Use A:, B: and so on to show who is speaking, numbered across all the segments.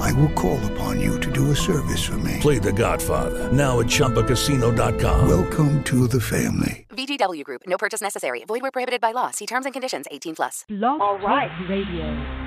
A: I will call upon you to do a service for me.
B: Play The Godfather now at ChumbaCasino.com.
A: Welcome to the family.
C: VGW Group. No purchase necessary. Void where prohibited by law. See terms and conditions. 18 plus.
D: Blog
E: All right.
D: Radio.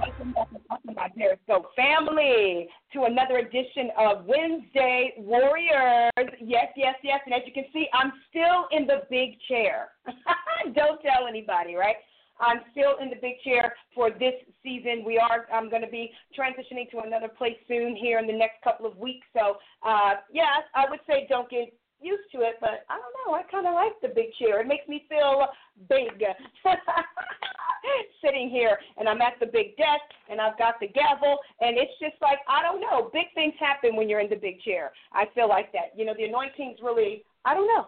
E: Welcome back to Talking About Periscope Family to another edition of Wednesday Warriors. Yes, yes, yes. And as you can see, I'm still in the big chair. Don't tell anybody, right? I'm still in the big chair for this season. We are. I'm going to be transitioning to another place soon here in the next couple of weeks. So, uh, yeah, I would say don't get used to it, but I don't know. I kind of like the big chair. It makes me feel big sitting here, and I'm at the big desk, and I've got the gavel, and it's just like I don't know. Big things happen when you're in the big chair. I feel like that. You know, the anointing's really. I don't know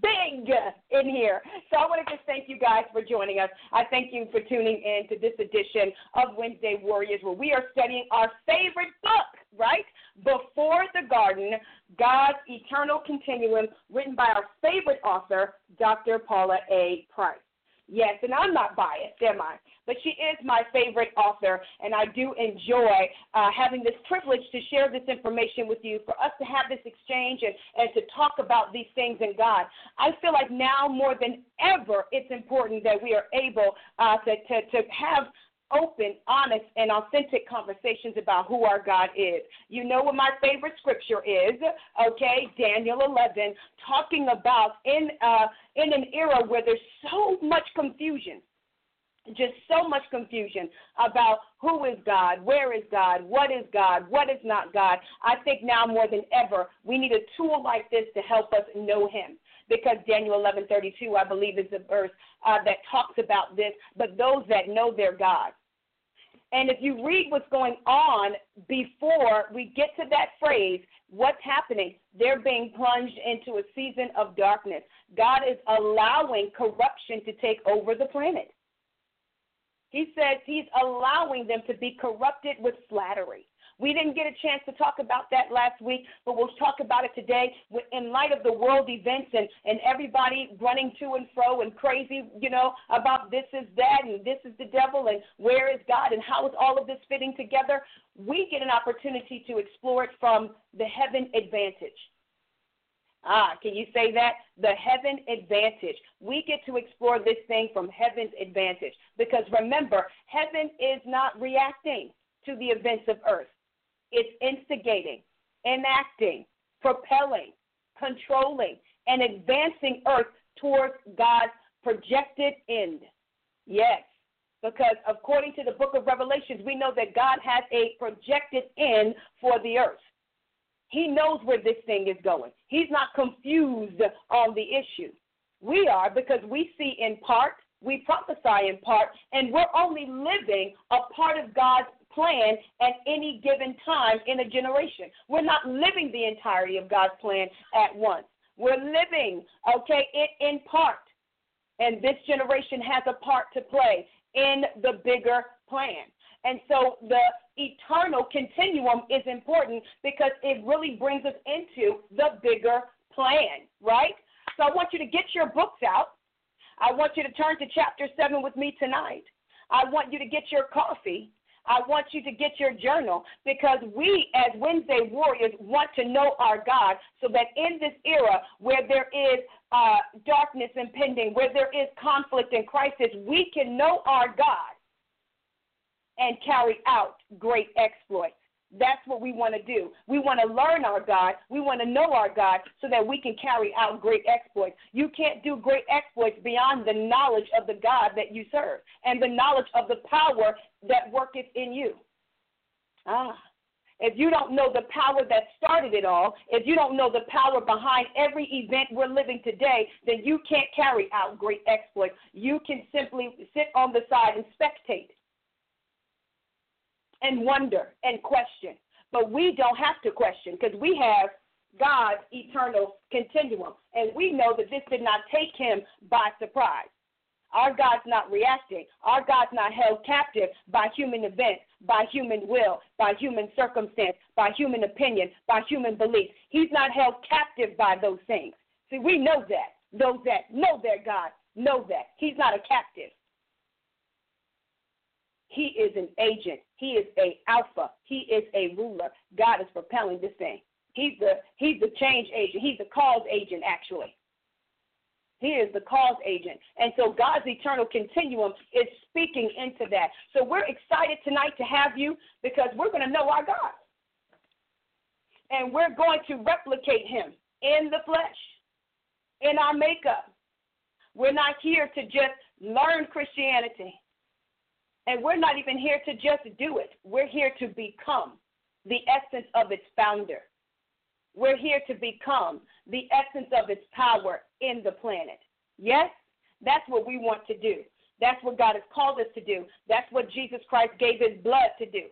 E: big in here. So I want to just thank you guys for joining us. I thank you for tuning in to this edition of Wednesday Warriors, where we are studying our favorite book, right? Before the Garden, God's Eternal Continuum, written by our favorite author, Dr. Paula A. Price. Yes, and I'm not biased, am I? But she is my favorite author, and I do enjoy uh, having this privilege to share this information with you, for us to have this exchange and, and to talk about these things in God. I feel like now more than ever, it's important that we are able uh, to, to, to have open, honest, and authentic conversations about who our God is. You know what my favorite scripture is, okay? Daniel 11, talking about in uh, in an era where there's so much confusion. Just so much confusion about who is God, where is God, what is God, what is not God. I think now more than ever, we need a tool like this to help us know Him because Daniel 11:32, I believe, is the verse uh, that talks about this. But those that know their God, and if you read what's going on before we get to that phrase, what's happening? They're being plunged into a season of darkness. God is allowing corruption to take over the planet. He says he's allowing them to be corrupted with flattery. We didn't get a chance to talk about that last week, but we'll talk about it today in light of the world events and, and everybody running to and fro and crazy, you know, about this is that and this is the devil and where is God and how is all of this fitting together. We get an opportunity to explore it from the heaven advantage. Ah, can you say that? The heaven advantage. We get to explore this thing from heaven's advantage. Because remember, heaven is not reacting to the events of earth. It's instigating, enacting, propelling, controlling, and advancing earth towards God's projected end. Yes, because according to the book of Revelations, we know that God has a projected end for the earth. He knows where this thing is going. He's not confused on the issue. We are because we see in part, we prophesy in part, and we're only living a part of God's plan at any given time in a generation. We're not living the entirety of God's plan at once. We're living, okay, it in part. And this generation has a part to play in the bigger plan. And so the eternal continuum is important because it really brings us into the bigger plan, right? So I want you to get your books out. I want you to turn to chapter 7 with me tonight. I want you to get your coffee. I want you to get your journal because we, as Wednesday warriors, want to know our God so that in this era where there is uh, darkness impending, where there is conflict and crisis, we can know our God and carry out great exploits. That's what we want to do. We want to learn our God. We want to know our God so that we can carry out great exploits. You can't do great exploits beyond the knowledge of the God that you serve and the knowledge of the power that worketh in you. Ah. If you don't know the power that started it all, if you don't know the power behind every event we're living today, then you can't carry out great exploits. You can simply sit on the side and spectate and wonder and question. But we don't have to question because we have God's eternal continuum. And we know that this did not take him by surprise. Our God's not reacting. Our God's not held captive by human events, by human will, by human circumstance, by human opinion, by human belief. He's not held captive by those things. See, we know that. Those that know their God know that. He's not a captive. He is an agent. He is a alpha. He is a ruler. God is propelling this thing. He's the he's the change agent. He's the cause agent actually. He is the cause agent. And so God's eternal continuum is speaking into that. So we're excited tonight to have you because we're going to know our God. And we're going to replicate him in the flesh, in our makeup. We're not here to just learn Christianity. And we're not even here to just do it. We're here to become the essence of its founder. We're here to become the essence of its power in the planet. Yes, that's what we want to do. That's what God has called us to do. That's what Jesus Christ gave his blood to do.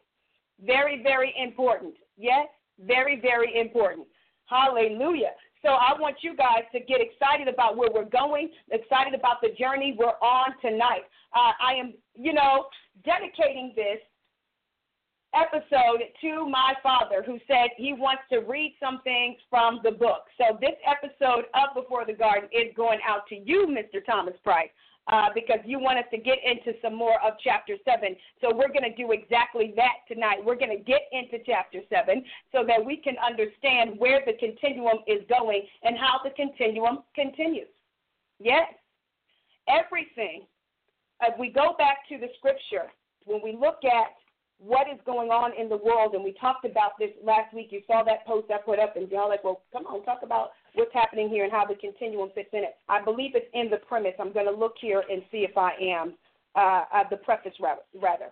E: Very, very important. Yes, very, very important. Hallelujah. So I want you guys to get excited about where we're going, excited about the journey we're on tonight. Uh, I am, you know, dedicating this episode to my father who said he wants to read some things from the book. So this episode of Before the Garden is going out to you, Mr. Thomas Price. Uh, because you want us to get into some more of chapter 7. So we're going to do exactly that tonight. We're going to get into chapter 7 so that we can understand where the continuum is going and how the continuum continues. Yes, everything. As we go back to the scripture, when we look at what is going on in the world, and we talked about this last week. You saw that post I put up, and y'all like, well, come on, talk about what's happening here and how the continuum fits in it. I believe it's in the premise. I'm going to look here and see if I am uh, uh, the preface rather.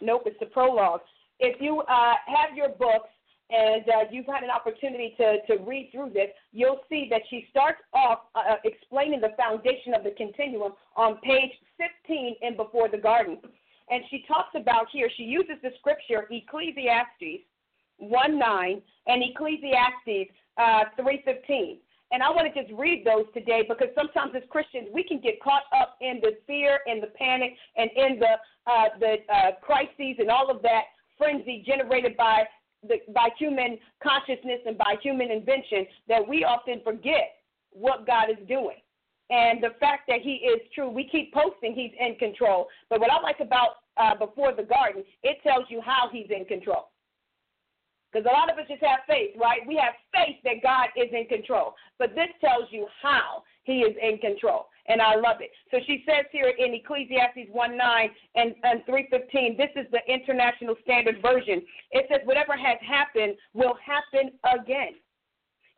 E: Nope, it's the prologue. If you uh, have your books and uh, you've had an opportunity to, to read through this, you'll see that she starts off uh, explaining the foundation of the continuum on page 15 in Before the Garden and she talks about here, she uses the scripture Ecclesiastes 1 9 and Ecclesiastes uh, 3.15. And I want to just read those today because sometimes as Christians we can get caught up in the fear and the panic and in the uh, the uh, crises and all of that frenzy generated by the, by human consciousness and by human invention that we often forget what God is doing and the fact that he is true. We keep posting he's in control. But what I like about uh, Before the Garden, it tells you how he's in control. Because a lot of us just have faith, right? We have faith that God is in control. But this tells you how he is in control. And I love it. So she says here in Ecclesiastes 1 9 and, and 315, this is the International Standard Version. It says, Whatever has happened will happen again.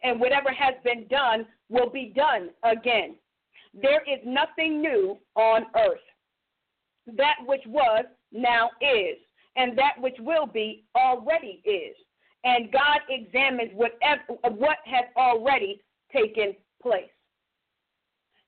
E: And whatever has been done will be done again. There is nothing new on earth. That which was now is, and that which will be already is. And God examines whatever, what has already taken place.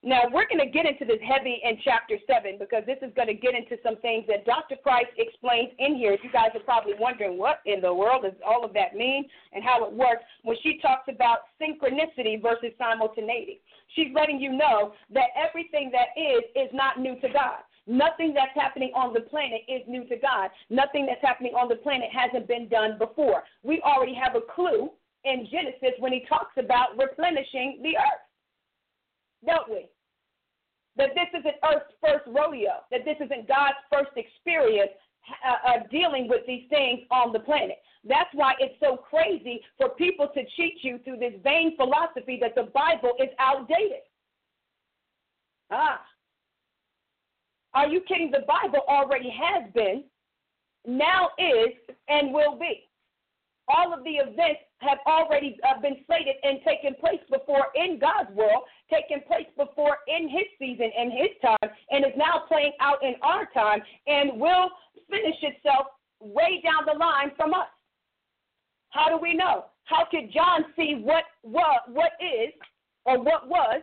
E: Now, we're going to get into this heavy in chapter 7 because this is going to get into some things that Dr. Price explains in here. You guys are probably wondering what in the world does all of that mean and how it works when she talks about synchronicity versus simultaneity. She's letting you know that everything that is is not new to God. Nothing that's happening on the planet is new to God. Nothing that's happening on the planet hasn't been done before. We already have a clue in Genesis when he talks about replenishing the earth, don't we? that this isn't Earth's first rodeo, that this isn't God's first experience uh, uh, dealing with these things on the planet. That's why it's so crazy for people to cheat you through this vain philosophy that the Bible is outdated. Ah. Are you kidding? The Bible already has been, now is, and will be all of the events have already been slated and taken place before in God's world, taken place before in His season and His time, and is now playing out in our time and will finish itself way down the line from us. How do we know? How could John see what what what is or what was?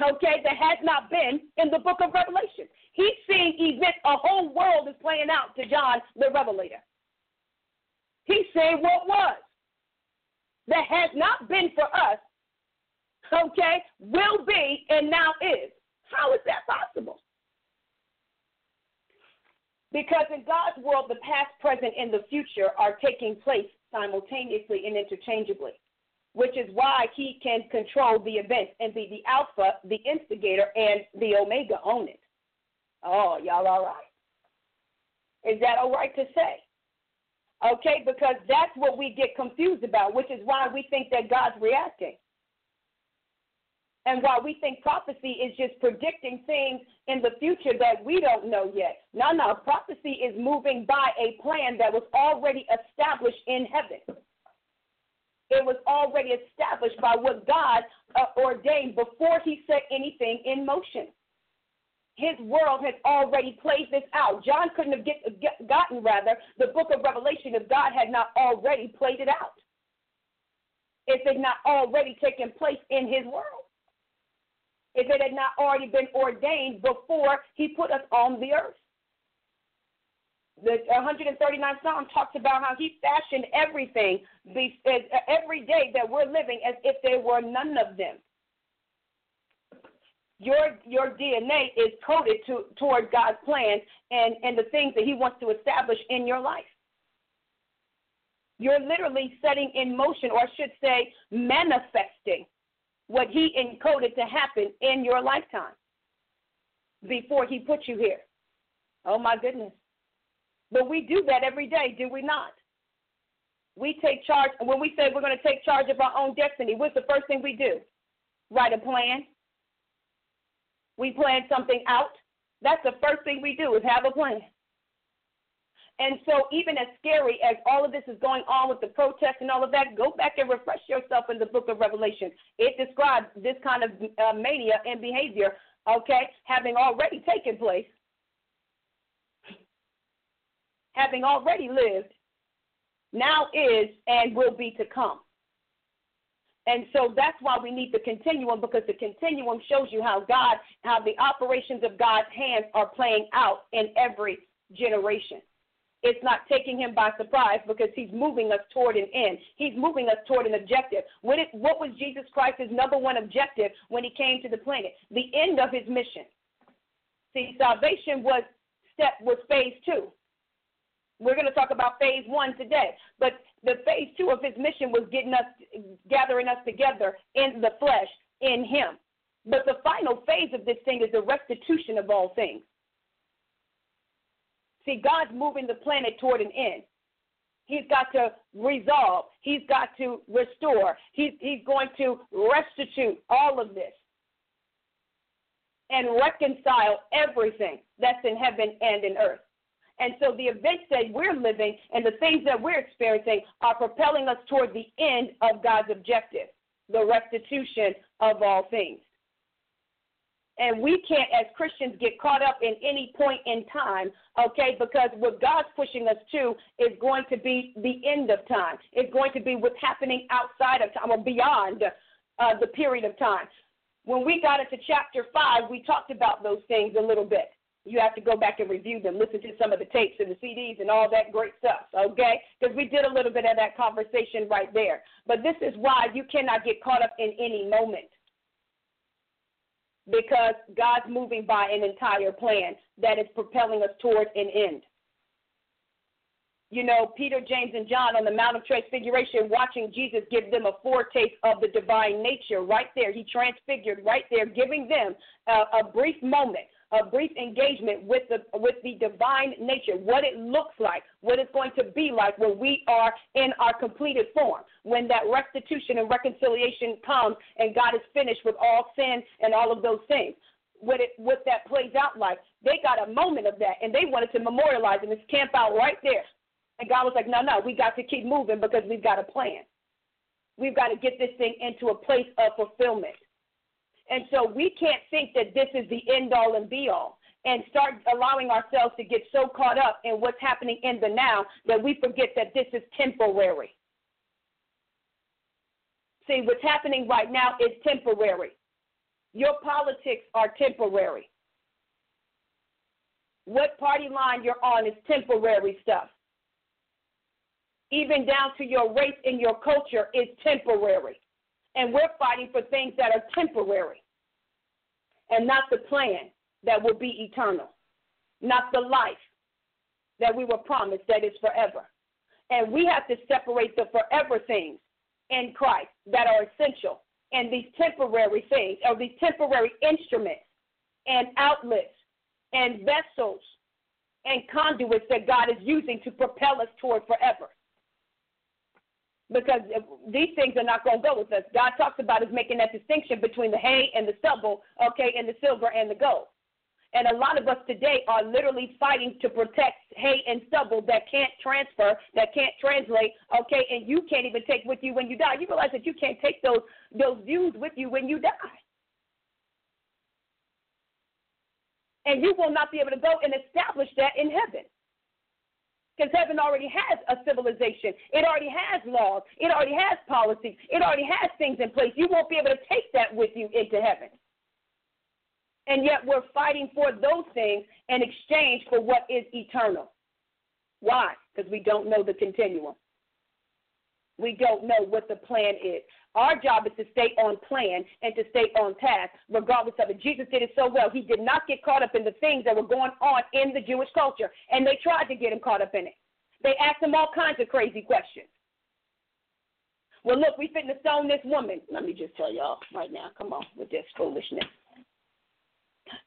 E: Okay, that has not been in the book of Revelation. He's seeing events. A whole world is playing out to John the Revelator. He's saying what was. that has not been for us, okay, will be and now is. How is that possible? Because in God's world, the past, present, and the future are taking place simultaneously and interchangeably, which is why He can control the events and be the Alpha, the instigator, and the Omega on it. Oh, y'all all right? Is that all right to say? Okay, because that's what we get confused about, which is why we think that God's reacting. And why we think prophecy is just predicting things in the future that we don't know yet. No, no, prophecy is moving by a plan that was already established in heaven. It was already established by what God uh, ordained before he set anything in motion. His world has already played this out. John couldn't have get, get, gotten, rather, the book of Revelation if God had not already played it out. If it had not already taken place in his world. If it had not already been ordained before he put us on the earth. The 139th Psalm talks about how he fashioned everything every day that we're living as if there were none of them your your DNA is coded to toward God's plan and and the things that He wants to establish in your life. You're literally setting in motion, or I should say, manifesting what He encoded to happen in your lifetime before He put you here. Oh my goodness! But we do that every day, do we not? We take charge when we say we're going to take charge of our own destiny. What's the first thing we do? Write a plan we plan something out. That's the first thing we do is have a plan. And so, even as scary as all of this is going on with the protests and all of that, go back and refresh yourself in the book of Revelation. It describes this kind of uh, mania and behavior, okay, having already taken place, having already lived, now is and will be to come. And so that's why we need the continuum because the continuum shows you how God, how the operations of God's hands are playing out in every generation. It's not taking him by surprise because he's moving us toward an end. He's moving us toward an objective. What, it, what was Jesus Christ's number one objective when he came to the planet? The end of his mission. See, salvation was step was phase two. We're going to talk about phase one today. But the phase two of his mission was getting us, gathering us together in the flesh, in him. But the final phase of this thing is the restitution of all things. See, God's moving the planet toward an end. He's got to resolve. He's got to restore. He's, he's going to restitute all of this and reconcile everything that's in heaven and in earth. And so the events that we're living and the things that we're experiencing are propelling us toward the end of God's objective, the restitution of all things. And we can't, as Christians, get caught up in any point in time, okay, because what God's pushing us to is going to be the end of time. It's going to be what's happening outside of time or beyond uh, the period of time. When we got into chapter 5, we talked about those things a little bit. You have to go back and review them, listen to some of the tapes and the CDs and all that great stuff, okay? Because we did a little bit of that conversation right there. But this is why you cannot get caught up in any moment because God's moving by an entire plan that is propelling us toward an end. You know, Peter, James, and John on the Mount of Transfiguration, watching Jesus give them a foretaste of the divine nature right there. He transfigured right there, giving them a, a brief moment a brief engagement with the with the divine nature, what it looks like, what it's going to be like when we are in our completed form, when that restitution and reconciliation comes and God is finished with all sin and all of those things. What it what that plays out like. They got a moment of that and they wanted to memorialize and just camp out right there. And God was like, No, no, we got to keep moving because we've got a plan. We've got to get this thing into a place of fulfillment. And so we can't think that this is the end all and be all and start allowing ourselves to get so caught up in what's happening in the now that we forget that this is temporary. See, what's happening right now is temporary. Your politics are temporary. What party line you're on is temporary stuff. even down to your race and your culture, is temporary. And we're fighting for things that are temporary and not the plan that will be eternal, not the life that we were promised that is forever. And we have to separate the forever things in Christ that are essential and these temporary things or these temporary instruments and outlets and vessels and conduits that God is using to propel us toward forever. Because these things are not going to go with us. God talks about us making that distinction between the hay and the stubble, okay, and the silver and the gold. And a lot of us today are literally fighting to protect hay and stubble that can't transfer, that can't translate, okay, and you can't even take with you when you die. You realize that you can't take those those views with you when you die. And you will not be able to go and establish that in heaven. Because heaven already has a civilization. It already has laws. It already has policies. It already has things in place. You won't be able to take that with you into heaven. And yet we're fighting for those things in exchange for what is eternal. Why? Because we don't know the continuum. We don't know what the plan is. Our job is to stay on plan and to stay on task, regardless of it. Jesus did it so well. He did not get caught up in the things that were going on in the Jewish culture, and they tried to get him caught up in it. They asked him all kinds of crazy questions. Well, look, we fitting to stone this woman. Let me just tell y'all right now. Come on with this foolishness.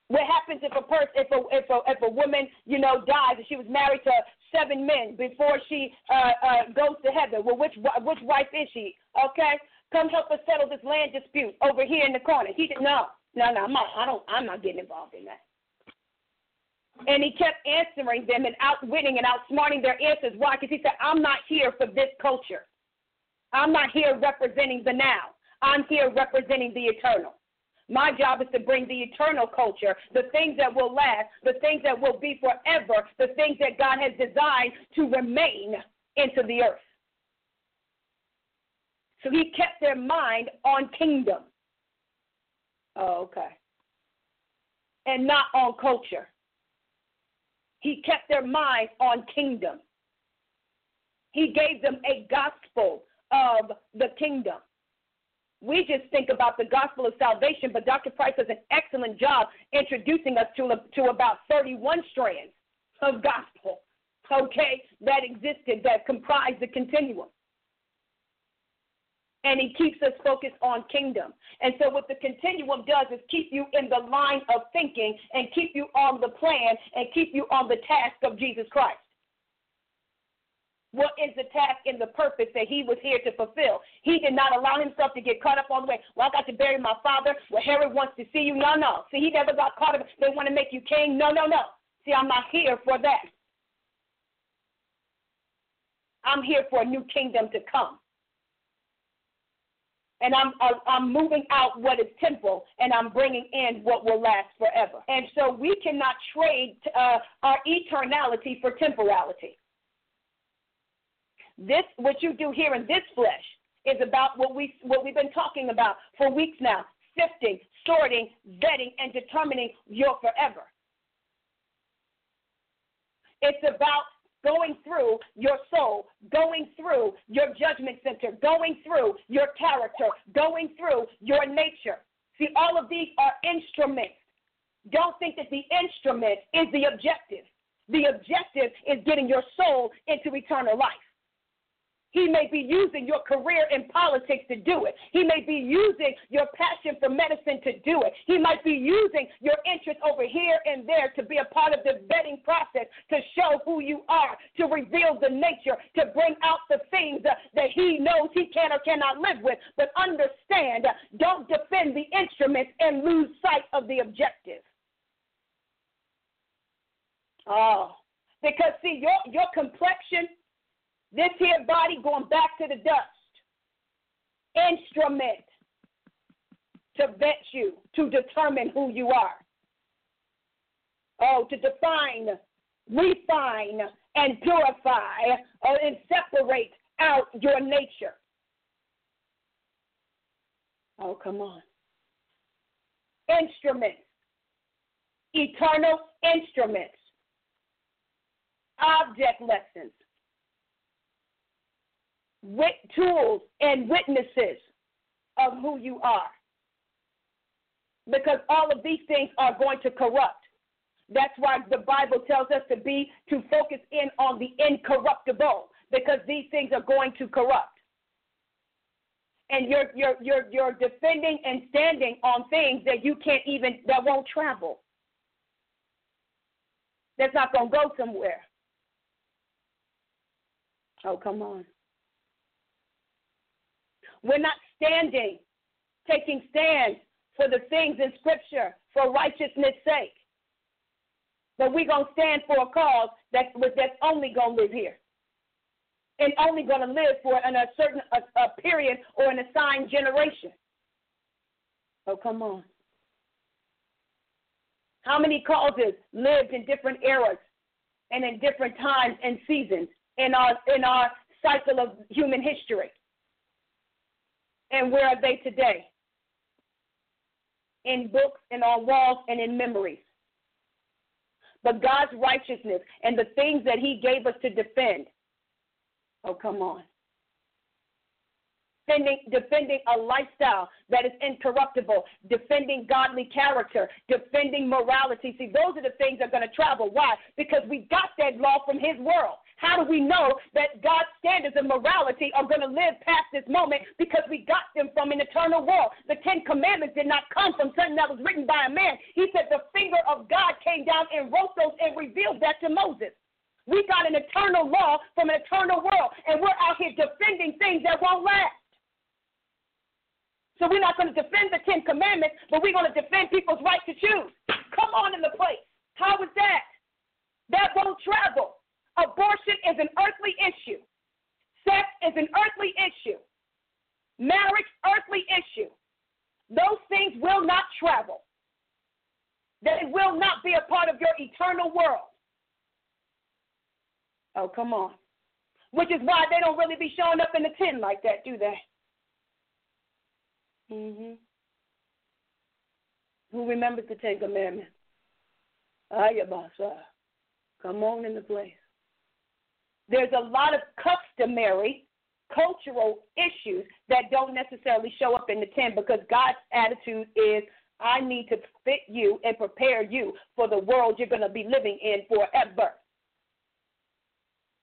E: What happens if a person, if a if a if a woman, you know, dies and she was married to seven men before she uh, uh, goes to heaven? Well, which which wife is she? Okay, come help us settle this land dispute over here in the corner. He said, no, no, no, I'm not. I don't. I'm not getting involved in that. And he kept answering them and outwitting and outsmarting their answers. Why? Because he said, I'm not here for this culture. I'm not here representing the now. I'm here representing the eternal. My job is to bring the eternal culture, the things that will last, the things that will be forever, the things that God has designed to remain into the earth. So he kept their mind on kingdom. Oh, okay. And not on culture. He kept their mind on kingdom. He gave them a gospel of the kingdom. We just think about the gospel of salvation, but Dr. Price does an excellent job introducing us to, to about 31 strands of gospel, okay, that existed, that comprised the continuum. And he keeps us focused on kingdom. And so, what the continuum does is keep you in the line of thinking and keep you on the plan and keep you on the task of Jesus Christ what is the task and the purpose that he was here to fulfill. He did not allow himself to get caught up on the way. Well, I got to bury my father. Well, Herod wants to see you. No, no. See, he never got caught up. They want to make you king. No, no, no. See, I'm not here for that. I'm here for a new kingdom to come. And I'm I'm moving out what is temporal, and I'm bringing in what will last forever. And so we cannot trade uh, our eternality for temporality. This, what you do here in this flesh, is about what we what we've been talking about for weeks now: sifting, sorting, vetting, and determining your forever. It's about going through your soul, going through your judgment center, going through your character, going through your nature. See, all of these are instruments. Don't think that the instrument is the objective. The objective is getting your soul into eternal life. He may be using your career in politics to do it. He may be using your passion for medicine to do it. He might be using your interest over here and there to be a part of the vetting process to show who you are, to reveal the nature, to bring out the things that he knows he can or cannot live with. But understand, don't defend the instruments and lose sight of the objective. Oh, because see, your, your complexion this here body going back to the dust. Instrument to vet you, to determine who you are. Oh, to define, refine, and purify and separate out your nature. Oh, come on. Instruments, eternal instruments, object lessons, wit- tools and witnesses of who you are. Because all of these things are going to corrupt. That's why the Bible tells us to be to focus in on the incorruptible because these things are going to corrupt. And you're you're you're you're defending and standing on things that you can't even that won't travel. That's not going to go somewhere. Oh, come on. We're not standing, taking stands for the things in Scripture for righteousness' sake. But we're going to stand for a cause that, that's only going to live here and only going to live for in a certain a, a period or an assigned generation. Oh, come on. How many causes lived in different eras and in different times and seasons in our in our cycle of human history? And where are they today? In books and on walls and in memories. But God's righteousness and the things that He gave us to defend. Oh, come on. Defending, defending a lifestyle that is incorruptible, defending godly character, defending morality. See, those are the things that are going to travel. Why? Because we got that law from His world. How do we know that God's standards of morality are going to live past this moment? Because we got them from an eternal world. The Ten Commandments did not come from something that was written by a man. He said the finger of God came down and wrote those and revealed that to Moses. We got an eternal law from an eternal world, and we're out here defending things that won't last. So we're not going to defend the Ten Commandments, but we're going to defend people's right to choose. Come on in the place. How is that? That won't travel. Abortion is an earthly issue. Sex is an earthly issue. Marriage, earthly issue. Those things will not travel. They will not be a part of your eternal world. Oh, come on. Which is why they don't really be showing up in the tent like that, do they? Hmm Who remembers the Ten Commandments? Ayabasa. Come on in the place there's a lot of customary cultural issues that don't necessarily show up in the 10 because God's attitude is I need to fit you and prepare you for the world you're going to be living in forever.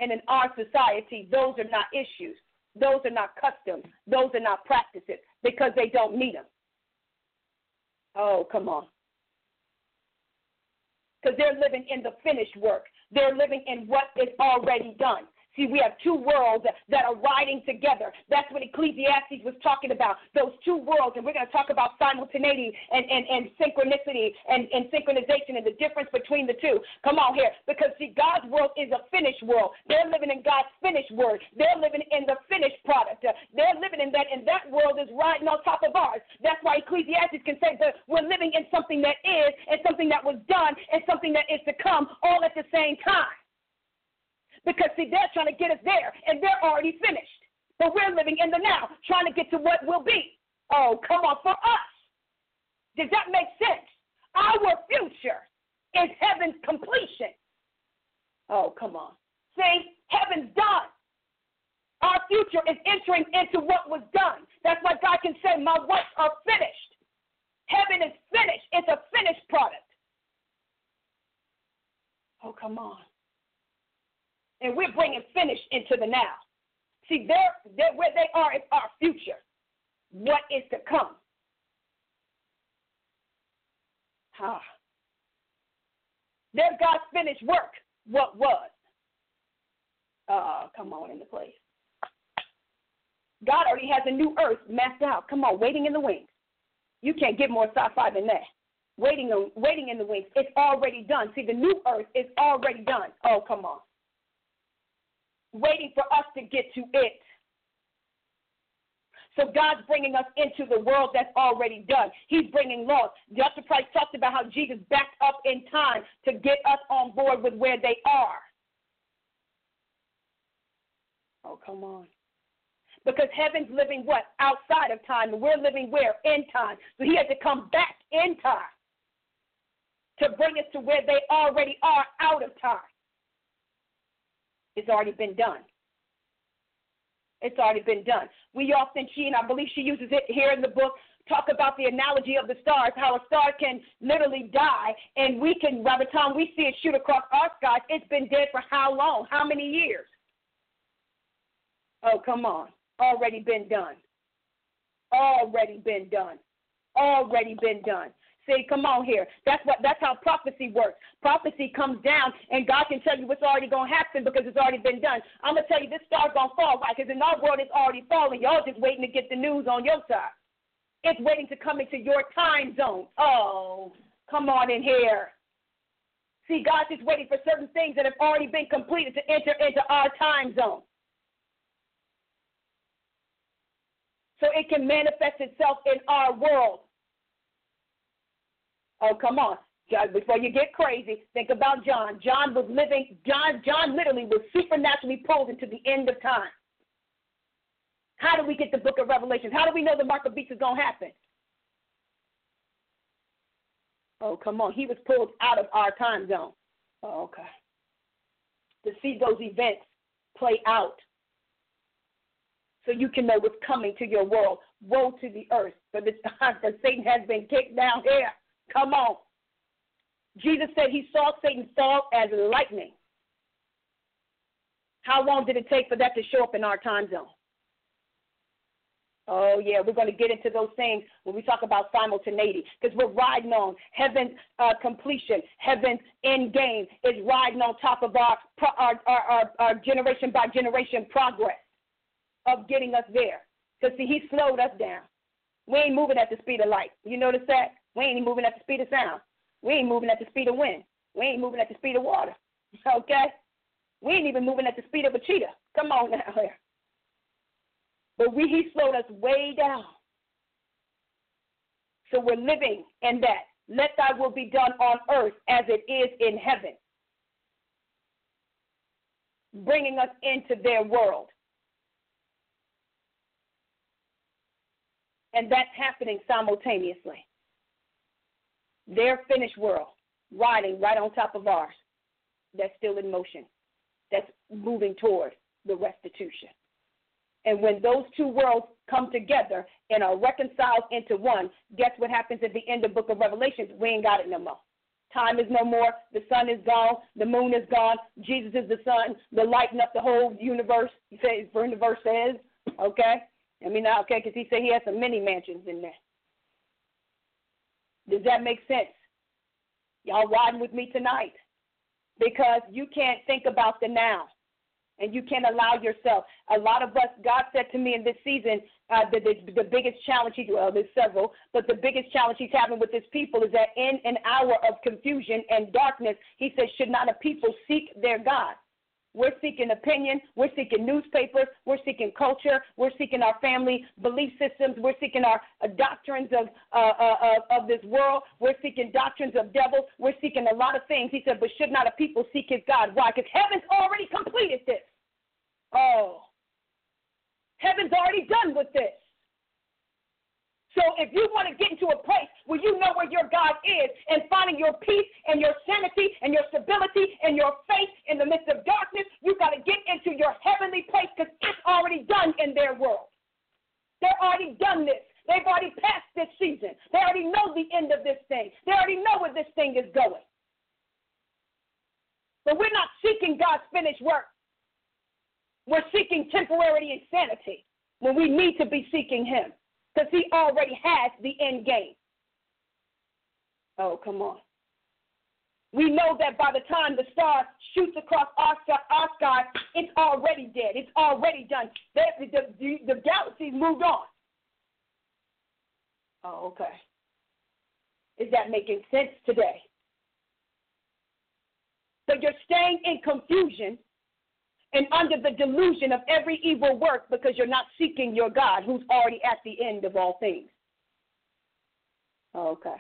E: And in our society, those are not issues. Those are not customs. Those are not practices because they don't need them. Oh, come on. Because they're living in the finished work. They're living in what is already done. See, we have two worlds that are riding together. That's what Ecclesiastes was talking about. Those two worlds, and we're going to talk about simultaneity and, and, and synchronicity and, and synchronization and the difference between the two. Come on here. Because, see, God's world is a finished world. They're living in God's finished word. They're living in the finished product. They're living in that, and that world is riding on top of ours. That's why Ecclesiastes can say that we're living in something that is, and something that was done, and something that is to come all at the same time. Because, see, they're trying to get us there, and they're already finished. But we're living in the now, trying to get to what will be. Oh, come on, for us. Does that make sense? Our future is heaven's completion. Oh, come on. See, heaven's done. Our future is entering into what was done. That's why God can say, My works are finished. Heaven is finished. It's a finished product. Oh, come on and we're bringing finish into the now. See, they're, they're where they are is our future. What is to come? Ah. There's God's finished work. What was? Oh, come on in the place. God already has a new earth mapped out. Come on, waiting in the wings. You can't get more sci-fi than that. Waiting, on, waiting in the wings. It's already done. See, the new earth is already done. Oh, come on waiting for us to get to it. So God's bringing us into the world that's already done. He's bringing laws. Dr. Price talked about how Jesus backed up in time to get us on board with where they are. Oh, come on. Because heaven's living what? Outside of time. And we're living where? In time. So he had to come back in time to bring us to where they already are out of time. It's already been done. It's already been done. We often, she and I believe she uses it here in the book, talk about the analogy of the stars, how a star can literally die, and we can, by the time we see it shoot across our skies, it's been dead for how long? How many years? Oh, come on. Already been done. Already been done. Already been done. See, come on here. That's what that's how prophecy works. Prophecy comes down and God can tell you what's already gonna happen because it's already been done. I'm gonna tell you this star's gonna fall. Why? Because in our world it's already falling. Y'all just waiting to get the news on your side. It's waiting to come into your time zone. Oh, come on in here. See, God's just waiting for certain things that have already been completed to enter into our time zone. So it can manifest itself in our world. Oh, come on. Before you get crazy, think about John. John was living, John, John literally was supernaturally pulled into the end of time. How do we get the book of Revelation? How do we know the mark of beast is going to happen? Oh, come on. He was pulled out of our time zone. Oh, okay. To see those events play out so you can know what's coming to your world. Woe to the earth, for the Satan has been kicked down here. Come on. Jesus said he saw Satan fall as lightning. How long did it take for that to show up in our time zone? Oh, yeah, we're going to get into those things when we talk about simultaneity because we're riding on heaven's uh, completion, heaven's end game is riding on top of our, our, our, our generation by generation progress of getting us there. Because, see, he slowed us down. We ain't moving at the speed of light. You notice that? We ain't moving at the speed of sound. We ain't moving at the speed of wind. We ain't moving at the speed of water. Okay? We ain't even moving at the speed of a cheetah. Come on now here. But we he slowed us way down. So we're living in that. Let thy will be done on earth as it is in heaven. Bringing us into their world. And that's happening simultaneously. Their finished world, riding right on top of ours, that's still in motion, that's moving toward the restitution. And when those two worlds come together and are reconciled into one, guess what happens at the end of book of Revelations? We ain't got it no more. Time is no more. The sun is gone. The moon is gone. Jesus is the sun. The lighting up the whole universe. He says, for the verse says, okay? I mean, okay, because he said he has some mini mansions in there. Does that make sense? Y'all riding with me tonight? Because you can't think about the now. And you can't allow yourself. A lot of us, God said to me in this season, uh, the, the, the biggest challenge, he, well, there's several, but the biggest challenge he's having with his people is that in an hour of confusion and darkness, he says, should not a people seek their God? We're seeking opinion. We're seeking newspapers. We're seeking culture. We're seeking our family belief systems. We're seeking our uh, doctrines of, uh, uh, of this world. We're seeking doctrines of devils. We're seeking a lot of things. He said, but should not a people seek his God? Why? Because heaven's already completed this. Oh, heaven's already done with this. So if you want to get into a place where you know where your God is and finding your peace and your sanity and your stability and your faith in the midst of darkness, you got to get into your heavenly place because it's already done in their world. They're already done this. They've already passed this season. They already know the end of this thing. They already know where this thing is going. But we're not seeking God's finished work. We're seeking temporary insanity when we need to be seeking Him because he already has the end game. Oh, come on. We know that by the time the star shoots across our, our sky, it's already dead. It's already done. The, the, the, the galaxy's moved on. Oh, okay. Is that making sense today? But you're staying in confusion and under the delusion of every evil work because you're not seeking your God who's already at the end of all things. Okay.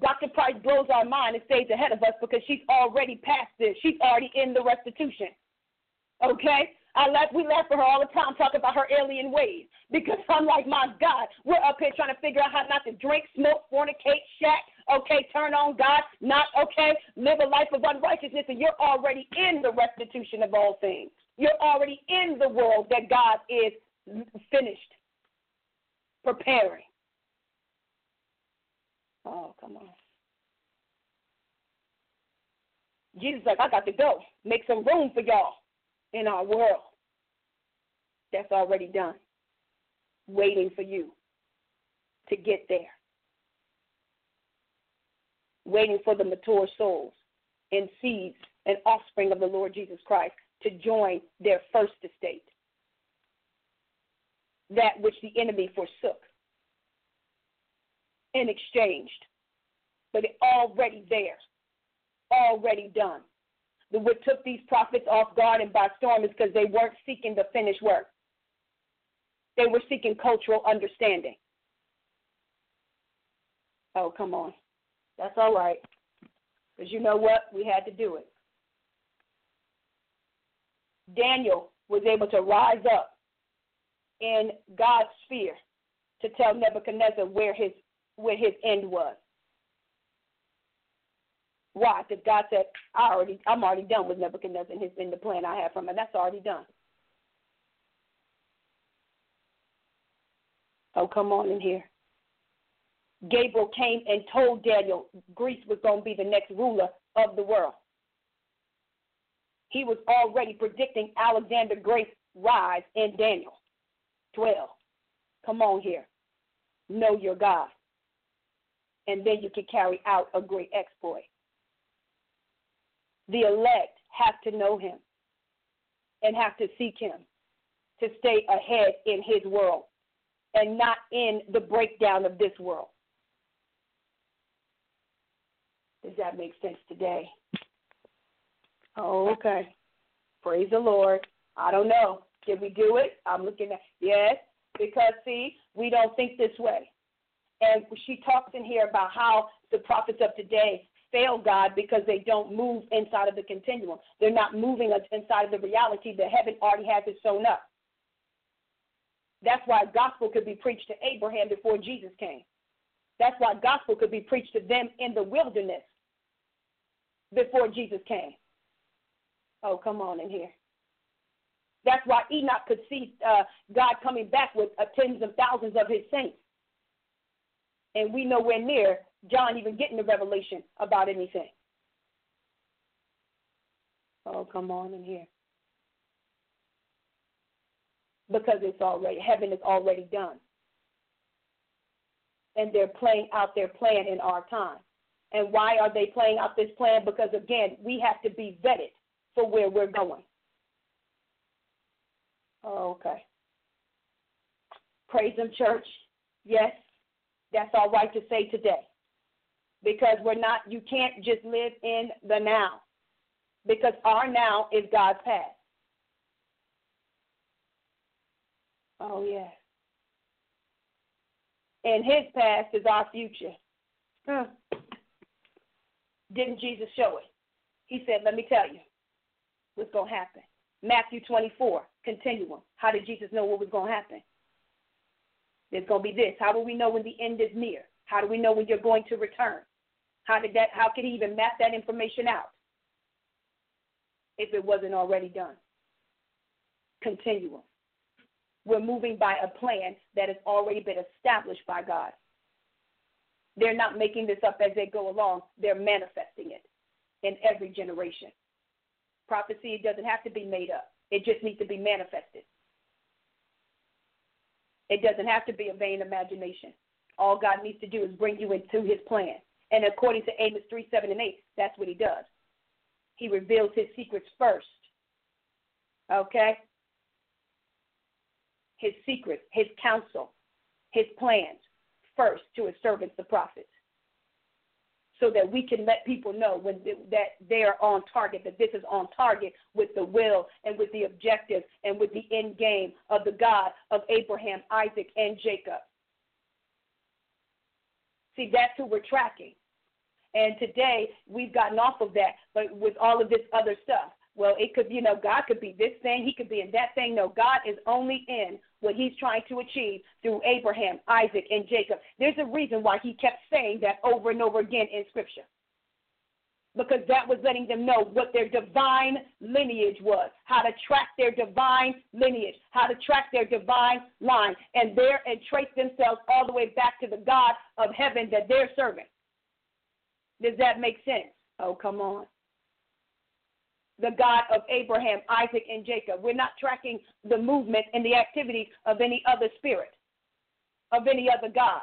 E: Dr. Price blows our mind and stays ahead of us because she's already past this. She's already in the restitution. Okay? I laugh, we laugh at her all the time, talking about her alien ways. Because I'm like, my God, we're up here trying to figure out how not to drink, smoke, fornicate, shack, okay, turn on God, not okay, live a life of unrighteousness, and you're already in the restitution of all things. You're already in the world that God is finished preparing. Oh, come on. Jesus like, I got to go. Make some room for y'all in our world. That's already done. Waiting for you to get there. Waiting for the mature souls and seeds and offspring of the Lord Jesus Christ to join their first estate. That which the enemy forsook and exchanged. But it already there, already done. What took these prophets off guard and by storm is because they weren't seeking the finished work. They were seeking cultural understanding. Oh, come on. That's all right. Because you know what? We had to do it. Daniel was able to rise up in God's sphere to tell Nebuchadnezzar where his where his end was. Why? Because God said, I already I'm already done with Nebuchadnezzar and his in the plan I have for him, that's already done. Oh, come on in here. Gabriel came and told Daniel Greece was going to be the next ruler of the world. He was already predicting Alexander Great's rise in Daniel 12. Come on here. Know your God. And then you can carry out a great exploit. The elect have to know him and have to seek him to stay ahead in his world and not in the breakdown of this world. Does that make sense today? Oh, okay. Praise the Lord. I don't know. Did we do it? I'm looking at yes, because see, we don't think this way. And she talks in here about how the prophets of today fail God because they don't move inside of the continuum. They're not moving inside of the reality that heaven already has it sewn up. That's why gospel could be preached to Abraham before Jesus came. That's why gospel could be preached to them in the wilderness before Jesus came. Oh, come on in here. That's why Enoch could see uh, God coming back with uh, tens of thousands of his saints. And we nowhere near John even getting the revelation about anything. Oh, come on in here. Because it's already, heaven is already done. And they're playing out their plan in our time. And why are they playing out this plan? Because again, we have to be vetted for where we're going. Oh, okay. Praise Him, church. Yes, that's all right to say today. Because we're not, you can't just live in the now. Because our now is God's past. Oh, yeah. And His past is our future. Huh. Didn't Jesus show it? He said, Let me tell you what's going to happen. Matthew 24, continuum. How did Jesus know what was going to happen? There's going to be this. How do we know when the end is near? How do we know when you're going to return? How did that? How could he even map that information out if it wasn't already done? Continuum. We're moving by a plan that has already been established by God. They're not making this up as they go along. They're manifesting it in every generation. Prophecy doesn't have to be made up, it just needs to be manifested. It doesn't have to be a vain imagination. All God needs to do is bring you into his plan. And according to Amos 3 7 and 8, that's what he does. He reveals his secrets first. Okay? His secrets, his counsel, his plans first to his servants, the prophets so that we can let people know when that they are on target, that this is on target with the will and with the objective and with the end game of the God of Abraham, Isaac, and Jacob. See, that's who we're tracking. And today we've gotten off of that, but with all of this other stuff. Well, it could, you know, God could be this thing, He could be in that thing. No, God is only in what he's trying to achieve through Abraham, Isaac, and Jacob. There's a reason why he kept saying that over and over again in Scripture. because that was letting them know what their divine lineage was, how to track their divine lineage, how to track their divine line, and there and trace themselves all the way back to the God of heaven that they're serving. Does that make sense? Oh, come on. The God of Abraham, Isaac, and Jacob. We're not tracking the movement and the activities of any other spirit, of any other God,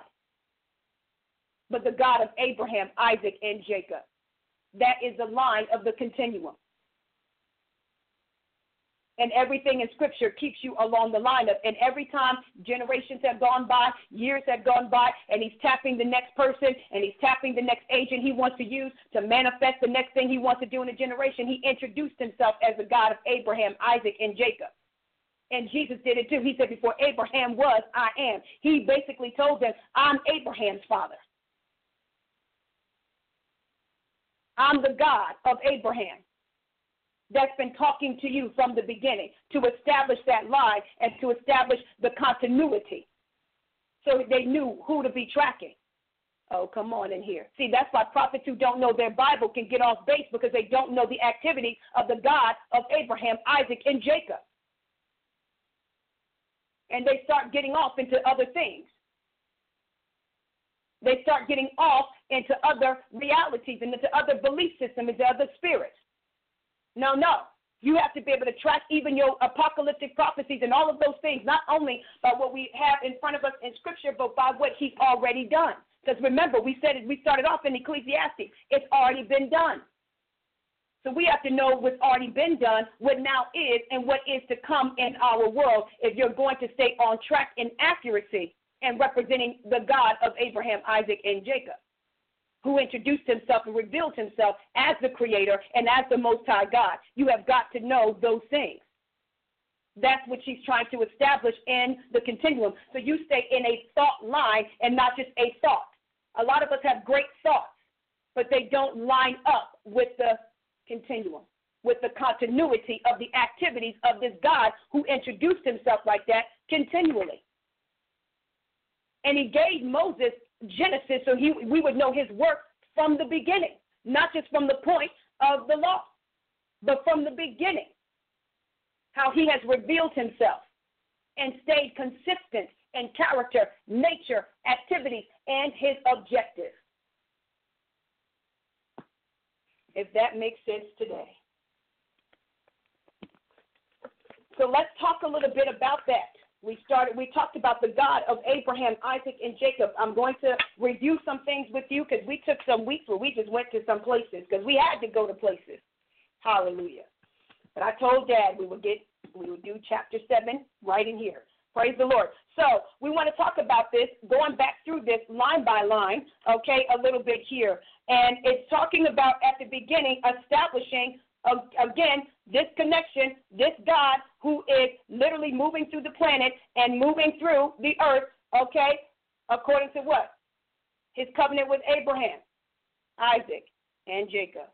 E: but the God of Abraham, Isaac, and Jacob. That is the line of the continuum. And everything in Scripture keeps you along the line of. And every time generations have gone by, years have gone by, and he's tapping the next person and he's tapping the next agent he wants to use to manifest the next thing he wants to do in a generation, he introduced himself as the God of Abraham, Isaac, and Jacob. And Jesus did it too. He said, Before Abraham was, I am. He basically told them, I'm Abraham's father. I'm the God of Abraham that's been talking to you from the beginning to establish that line and to establish the continuity so they knew who to be tracking. Oh, come on in here. See, that's why prophets who don't know their Bible can get off base because they don't know the activity of the God of Abraham, Isaac, and Jacob. And they start getting off into other things. They start getting off into other realities and into other belief systems, into other spirits. No, no. You have to be able to track even your apocalyptic prophecies and all of those things, not only by what we have in front of us in Scripture, but by what He's already done. Because remember, we said it, we started off in Ecclesiastes. It's already been done. So we have to know what's already been done, what now is, and what is to come in our world if you're going to stay on track in accuracy and representing the God of Abraham, Isaac, and Jacob, who introduced himself and revealed himself as the creator and as the most high God. You have got to know those things. That's what she's trying to establish in the continuum. So you stay in a thought line and not just a thought. A lot of us have great thoughts, but they don't line up with the continuum, with the continuity of the activities of this God who introduced himself like that continually. And he gave Moses Genesis so he, we would know his work from the beginning, not just from the point of the law, but from the beginning. How he has revealed himself and stayed consistent in character, nature, activities, and his objectives. If that makes sense today. So let's talk a little bit about that. We started. We talked about the God of Abraham, Isaac, and Jacob. I'm going to review some things with you because we took some weeks where we just went to some places because we had to go to places. Hallelujah. But I told Dad we would get we would do chapter seven right in here. Praise the Lord. So we want to talk about this, going back through this line by line, okay, a little bit here. And it's talking about at the beginning establishing again, this connection, this God who is literally moving through the planet and moving through the earth, okay, according to what? His covenant with Abraham, Isaac, and Jacob.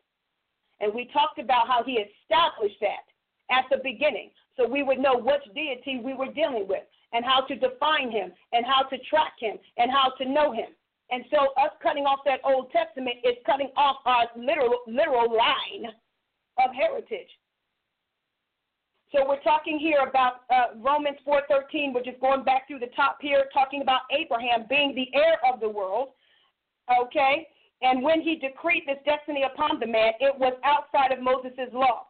E: And we talked about how he established that at the beginning so we would know which deity we were dealing with and how to define him and how to track him and how to know him. And so us cutting off that Old Testament is cutting off our literal literal line of heritage. So we're talking here about uh, Romans 4:13, which is going back through the top here, talking about Abraham being the heir of the world. Okay, and when he decreed this destiny upon the man, it was outside of Moses' law.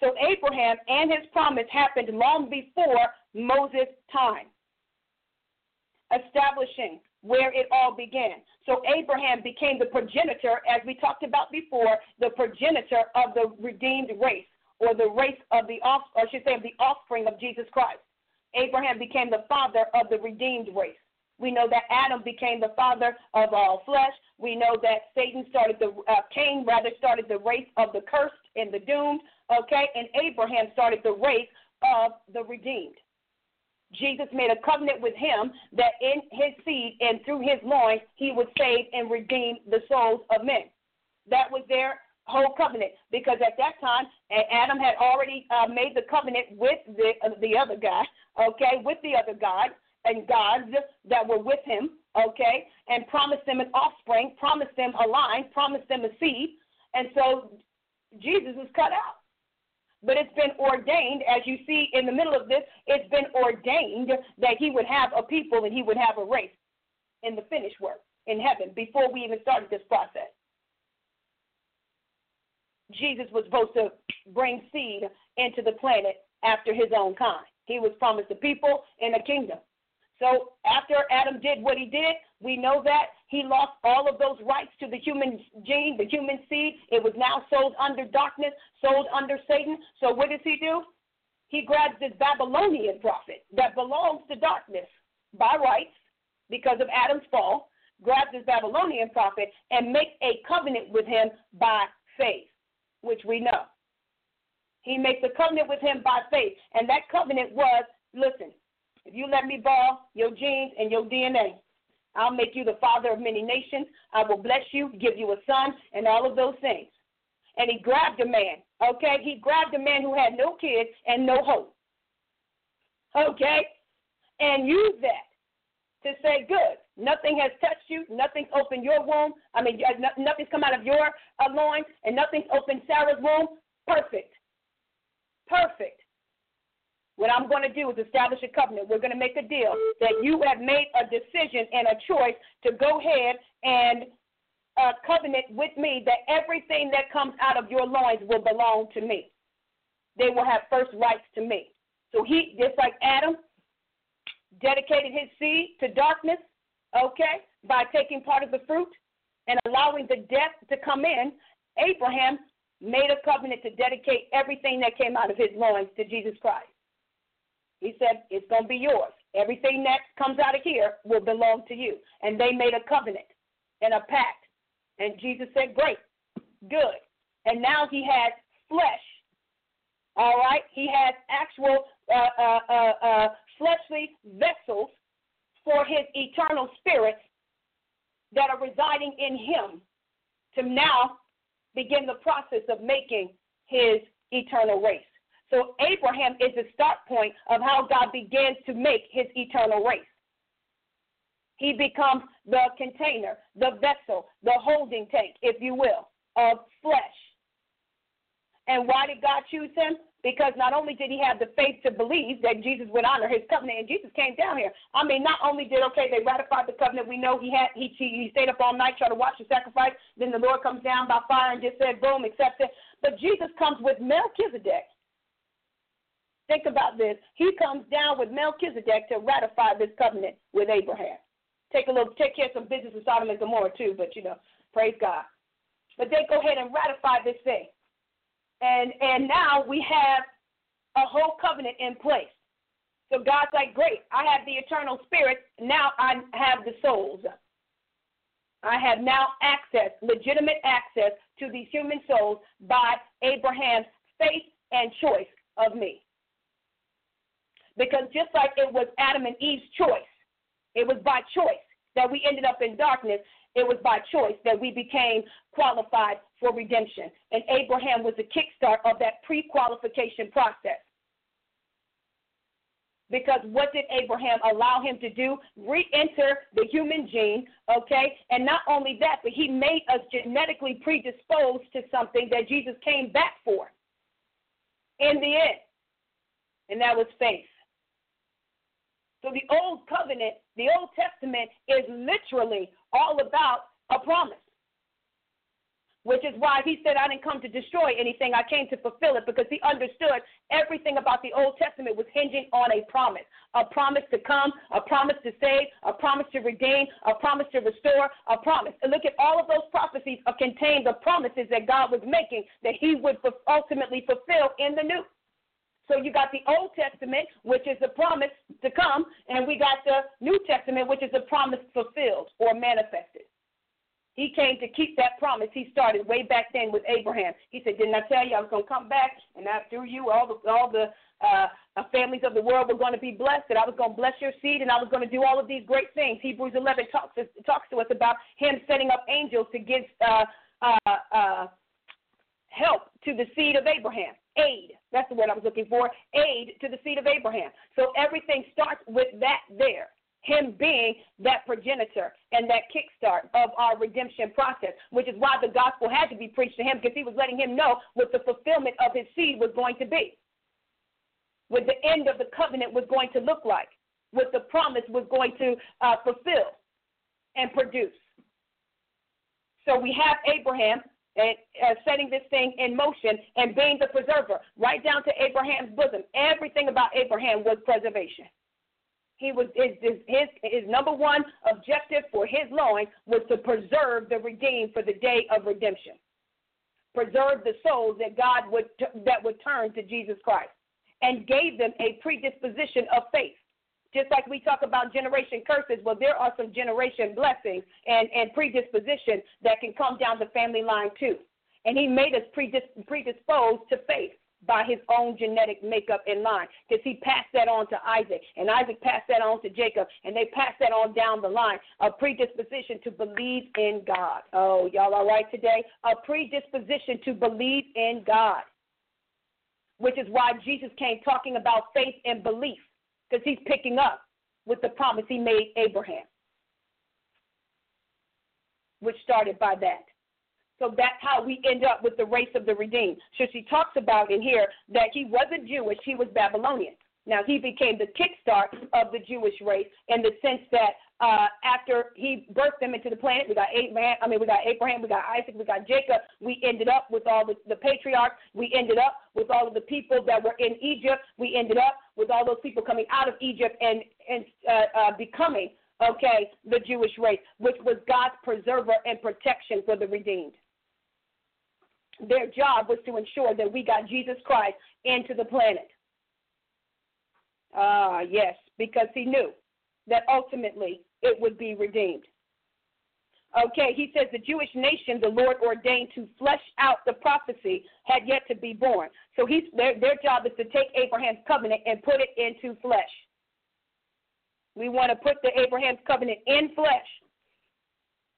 E: So Abraham and his promise happened long before Moses' time, establishing where it all began. So Abraham became the progenitor, as we talked about before, the progenitor of the redeemed race, or the race of the off, or I should say, the offspring of Jesus Christ. Abraham became the father of the redeemed race. We know that Adam became the father of all flesh. We know that Satan started the uh, Cain rather started the race of the cursed and the doomed. Okay, and Abraham started the race of the redeemed. Jesus made a covenant with him that in his seed and through his loins he would save and redeem the souls of men. That was their whole covenant because at that time Adam had already uh, made the covenant with the uh, the other guy, okay, with the other God and gods that were with him, okay, and promised them an offspring, promised them a line, promised them a seed, And so Jesus was cut out. But it's been ordained, as you see in the middle of this, it's been ordained that he would have a people and he would have a race in the finished work in heaven before we even started this process. Jesus was supposed to bring seed into the planet after his own kind. He was promised a people and a kingdom. So after Adam did what he did, we know that he lost all of those rights to the human gene, the human seed. It was now sold under darkness, sold under Satan. So what does he do? He grabs this Babylonian prophet that belongs to darkness by rights because of Adam's fall, grabs this Babylonian prophet and makes a covenant with him by faith, which we know. He makes a covenant with him by faith. And that covenant was listen, if you let me borrow your genes and your DNA, I'll make you the father of many nations. I will bless you, give you a son, and all of those things. And he grabbed a man, okay? He grabbed a man who had no kids and no hope, okay? And used that to say, good, nothing has touched you, nothing's opened your womb. I mean, nothing's come out of your uh, loins, and nothing's opened Sarah's womb. Perfect. Perfect. What I'm going to do is establish a covenant. We're going to make a deal that you have made a decision and a choice to go ahead and uh, covenant with me that everything that comes out of your loins will belong to me. They will have first rights to me. So he, just like Adam, dedicated his seed to darkness, okay, by taking part of the fruit and allowing the death to come in, Abraham made a covenant to dedicate everything that came out of his loins to Jesus Christ. He said, It's going to be yours. Everything that comes out of here will belong to you. And they made a covenant and a pact. And Jesus said, Great, good. And now he has flesh. All right? He has actual uh, uh, uh, uh fleshly vessels for his eternal spirits that are residing in him to now begin the process of making his eternal race. So Abraham is the start point of how God begins to make his eternal race. He becomes the container, the vessel, the holding tank, if you will, of flesh. And why did God choose him? Because not only did he have the faith to believe that Jesus would honor his covenant, and Jesus came down here. I mean, not only did okay, they ratified the covenant. We know he had he he stayed up all night trying to watch the sacrifice. Then the Lord comes down by fire and just said, "Boom, accept it." But Jesus comes with Melchizedek. Think about this. He comes down with Melchizedek to ratify this covenant with Abraham. Take a little, take care of some business with Sodom and Gomorrah too, but you know, praise God. But they go ahead and ratify this thing, and and now we have a whole covenant in place. So God's like, great, I have the eternal spirit. Now I have the souls. I have now access, legitimate access to these human souls by Abraham's faith and choice of me. Because just like it was Adam and Eve's choice, it was by choice that we ended up in darkness. It was by choice that we became qualified for redemption. And Abraham was the kickstart of that pre qualification process. Because what did Abraham allow him to do? Re enter the human gene, okay? And not only that, but he made us genetically predisposed to something that Jesus came back for in the end. And that was faith. So the Old Covenant, the Old Testament is literally all about a promise. Which is why he said, I didn't come to destroy anything. I came to fulfill it because he understood everything about the Old Testament was hinging on a promise a promise to come, a promise to save, a promise to redeem, a promise to restore, a promise. And look at all of those prophecies contained the promises that God was making that he would ultimately fulfill in the new. So you got the Old Testament, which is the promise to come, and we got the New Testament, which is the promise fulfilled or manifested. He came to keep that promise he started way back then with Abraham. He said, "Didn't I tell you I was going to come back, and through you all the all the uh, uh, families of the world were going to be blessed, that I was going to bless your seed, and I was going to do all of these great things." Hebrews 11 talks talks to us about him setting up angels to give uh, uh, uh, help to the seed of Abraham aid. That's the word I was looking for. Aid to the seed of Abraham. So everything starts with that there. him being that progenitor and that kickstart of our redemption process, which is why the gospel had to be preached to him because he was letting him know what the fulfillment of his seed was going to be, what the end of the covenant was going to look like, what the promise was going to uh, fulfill and produce. So we have Abraham and uh, setting this thing in motion and being the preserver, right down to Abraham's bosom. Everything about Abraham was preservation. He was his, his his number one objective for his loin was to preserve the redeemed for the day of redemption, preserve the souls that God would that would turn to Jesus Christ, and gave them a predisposition of faith. Just like we talk about generation curses, well, there are some generation blessings and, and predisposition that can come down the family line too. And he made us predis- predisposed to faith by his own genetic makeup and line because he passed that on to Isaac and Isaac passed that on to Jacob and they passed that on down the line a predisposition to believe in God. Oh, y'all all right today? A predisposition to believe in God. Which is why Jesus came talking about faith and belief because he's picking up with the promise he made Abraham, which started by that. So that's how we end up with the race of the redeemed. So she talks about in here that he wasn't Jewish, he was Babylonian. Now he became the kickstart of the Jewish race in the sense that uh, after he birthed them into the planet, we got Abraham. I mean, we got Abraham, we got Isaac, we got Jacob. We ended up with all the, the patriarchs. We ended up with all of the people that were in Egypt. We ended up with all those people coming out of Egypt and and uh, uh, becoming okay the Jewish race, which was God's preserver and protection for the redeemed. Their job was to ensure that we got Jesus Christ into the planet. Ah, yes, because he knew that ultimately it would be redeemed. Okay, he says the Jewish nation the Lord ordained to flesh out the prophecy had yet to be born. So he's their their job is to take Abraham's covenant and put it into flesh. We want to put the Abraham's covenant in flesh.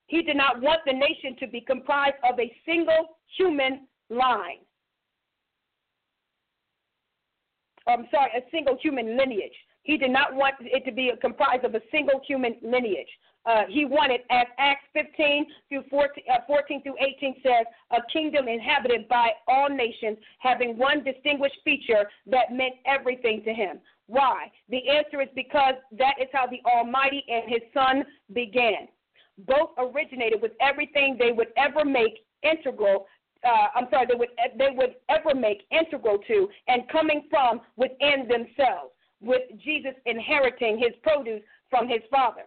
E: He did not want the nation to be comprised of a single human line. I'm sorry, a single human lineage. He did not want it to be comprised of a single human lineage. Uh, he wanted, as Acts 15 through 14, uh, 14 through 18 says, a kingdom inhabited by all nations, having one distinguished feature that meant everything to him. Why? The answer is because that is how the Almighty and His Son began. Both originated with everything they would ever make integral uh, I'm sorry, they would they would ever make integral to and coming from within themselves, with Jesus inheriting his produce from his Father.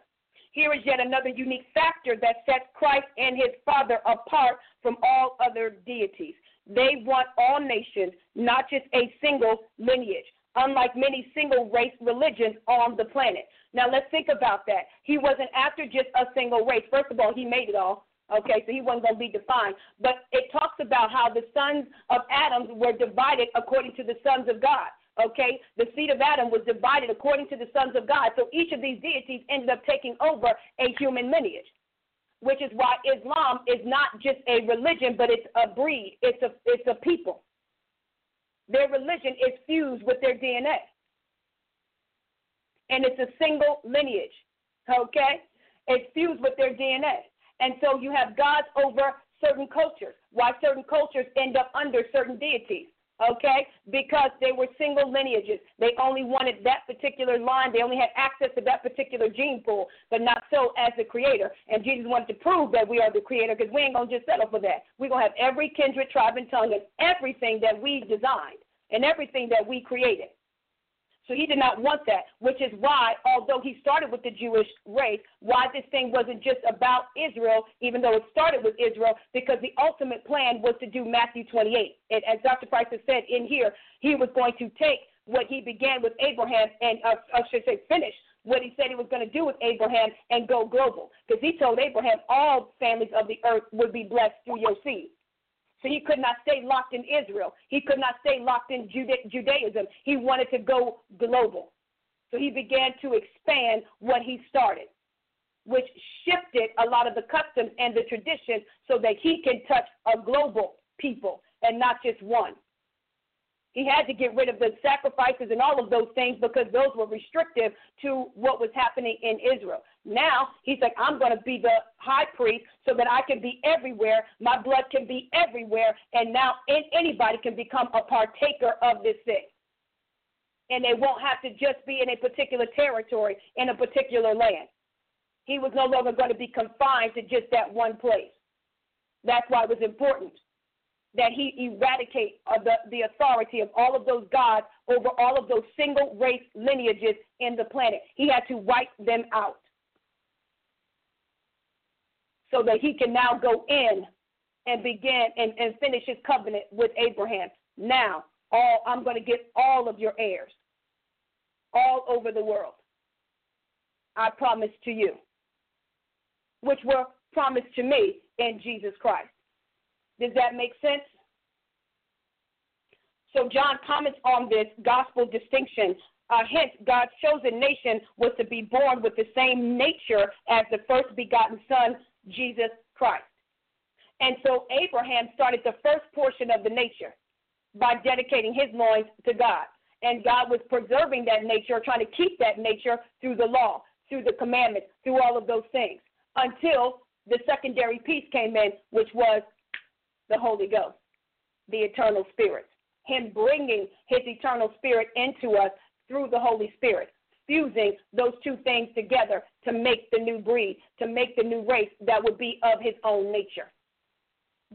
E: Here is yet another unique factor that sets Christ and his Father apart from all other deities. They want all nations, not just a single lineage, unlike many single race religions on the planet. Now let's think about that. He wasn't after just a single race. First of all, he made it all. Okay, so he wasn't going to be defined. But it talks about how the sons of Adam were divided according to the sons of God. Okay, the seed of Adam was divided according to the sons of God. So each of these deities ended up taking over a human lineage, which is why Islam is not just a religion, but it's a breed. It's a it's a people. Their religion is fused with their DNA, and it's a single lineage. Okay, it's fused with their DNA. And so you have gods over certain cultures. Why certain cultures end up under certain deities? Okay? Because they were single lineages. They only wanted that particular line. They only had access to that particular gene pool, but not so as the creator. And Jesus wanted to prove that we are the creator because we ain't going to just settle for that. We're going to have every kindred, tribe, and tongue and everything that we designed and everything that we created. So he did not want that, which is why, although he started with the Jewish race, why this thing wasn't just about Israel, even though it started with Israel, because the ultimate plan was to do Matthew 28. And as Dr. Price has said in here, he was going to take what he began with Abraham and, uh, I should say, finish what he said he was going to do with Abraham and go global. Because he told Abraham all families of the earth would be blessed through your seed. So he could not stay locked in Israel. He could not stay locked in Juda- Judaism. He wanted to go global. So he began to expand what he started, which shifted a lot of the customs and the traditions so that he can touch a global people and not just one. He had to get rid of the sacrifices and all of those things because those were restrictive to what was happening in Israel. Now he's like, I'm going to be the high priest so that I can be everywhere. My blood can be everywhere. And now anybody can become a partaker of this thing. And they won't have to just be in a particular territory, in a particular land. He was no longer going to be confined to just that one place. That's why it was important that he eradicate uh, the, the authority of all of those gods over all of those single race lineages in the planet. He had to wipe them out so that he can now go in and begin and, and finish his covenant with Abraham. Now, all I'm going to get all of your heirs all over the world. I promise to you, which were promised to me in Jesus Christ. Does that make sense? So John comments on this gospel distinction. Uh, hence, God's chosen nation was to be born with the same nature as the first begotten Son, Jesus Christ. And so Abraham started the first portion of the nature by dedicating his loins to God. And God was preserving that nature, trying to keep that nature through the law, through the commandments, through all of those things, until the secondary piece came in, which was the Holy Ghost, the eternal spirit. Him bringing his eternal spirit into us through the Holy Spirit, fusing those two things together to make the new breed, to make the new race that would be of his own nature.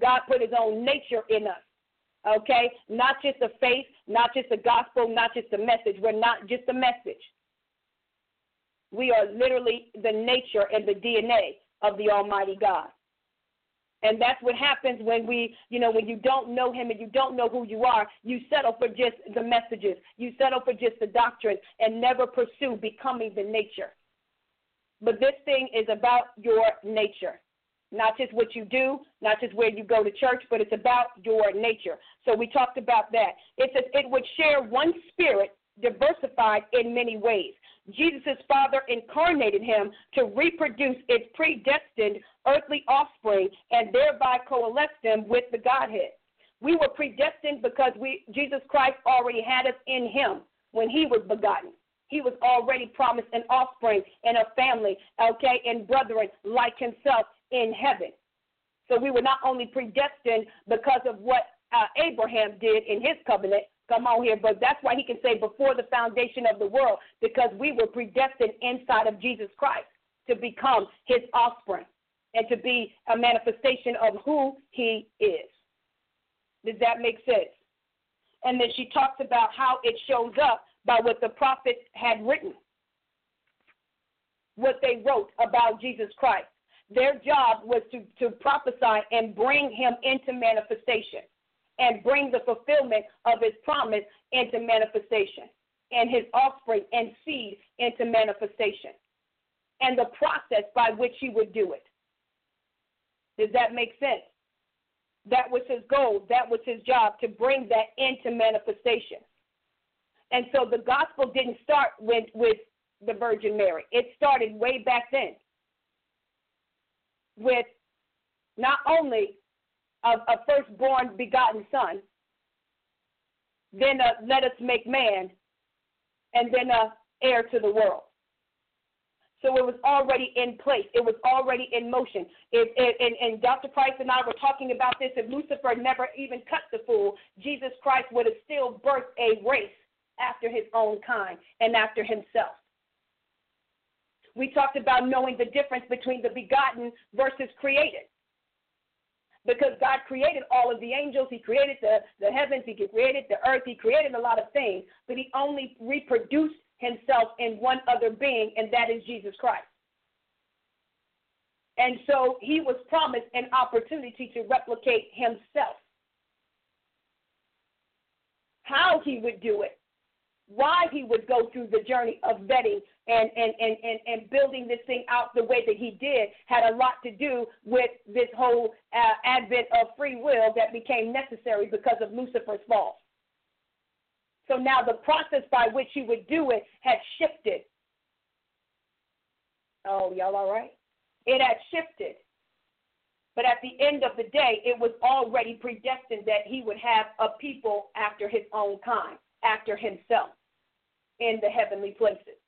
E: God put his own nature in us. Okay? Not just a faith, not just a gospel, not just a message. We're not just a message. We are literally the nature and the DNA of the Almighty God. And that's what happens when we, you know, when you don't know him and you don't know who you are, you settle for just the messages. You settle for just the doctrine and never pursue becoming the nature. But this thing is about your nature. Not just what you do, not just where you go to church, but it's about your nature. So we talked about that. It says it would share one spirit diversified in many ways. Jesus' Father incarnated him to reproduce its predestined earthly offspring and thereby coalesce them with the Godhead. We were predestined because we Jesus Christ already had us in him when he was begotten. He was already promised an offspring and a family, okay, and brethren like himself in heaven. So we were not only predestined because of what uh, Abraham did in his covenant, Come on here, but that's why he can say before the foundation of the world, because we were predestined inside of Jesus Christ to become his offspring and to be a manifestation of who he is. Does that make sense? And then she talks about how it shows up by what the prophets had written, what they wrote about Jesus Christ. Their job was to, to prophesy and bring him into manifestation and bring the fulfillment of his promise into manifestation, and his offspring and seed into manifestation, and the process by which he would do it. Does that make sense? That was his goal, that was his job to bring that into manifestation. And so the gospel didn't start with, with the Virgin Mary, it started way back then with not only a, a firstborn begotten son, then a, let us make man, and then a heir to the world. So it was already in place. It was already in motion. If, and, and Dr. Price and I were talking about this. If Lucifer never even cut the fool, Jesus Christ would have still birthed a race after his own kind and after himself. We talked about knowing the difference between the begotten versus created because God created all of the angels, He created the, the heavens, He created the earth, He created a lot of things, but He only reproduced Himself in one other being, and that is Jesus Christ. And so He was promised an opportunity to replicate Himself. How He would do it why he would go through the journey of vetting and, and, and, and, and building this thing out the way that he did had a lot to do with this whole uh, advent of free will that became necessary because of Lucifer's fall. So now the process by which he would do it had shifted. Oh, y'all all right? It had shifted But at the end of the day, it was already predestined that he would have a people after his own kind, after himself, in the heavenly places.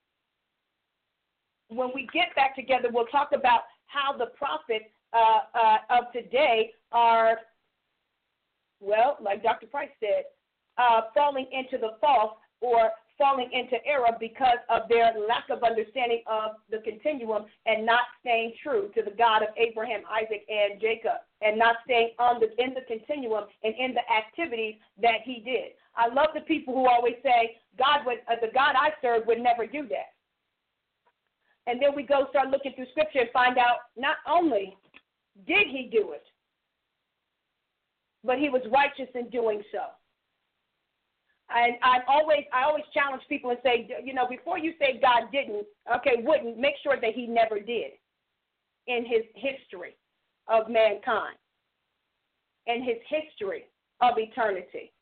E: When we get back together, we'll talk about how the prophets uh, uh, of today are, well, like Dr. Price said, uh, falling into the false or falling into error because of their lack of understanding of the continuum and not staying true to the God of Abraham, Isaac, and Jacob, and not staying on the, in the continuum and in the activities that he did. I love the people who always say, God would, uh, the God I serve would never do that. And then we go start looking through scripture and find out not only did he do it, but he was righteous in doing so. And I always I always challenge people and say, you know, before you say God didn't, okay, wouldn't, make sure that he never did in his history of mankind, in his history of eternity,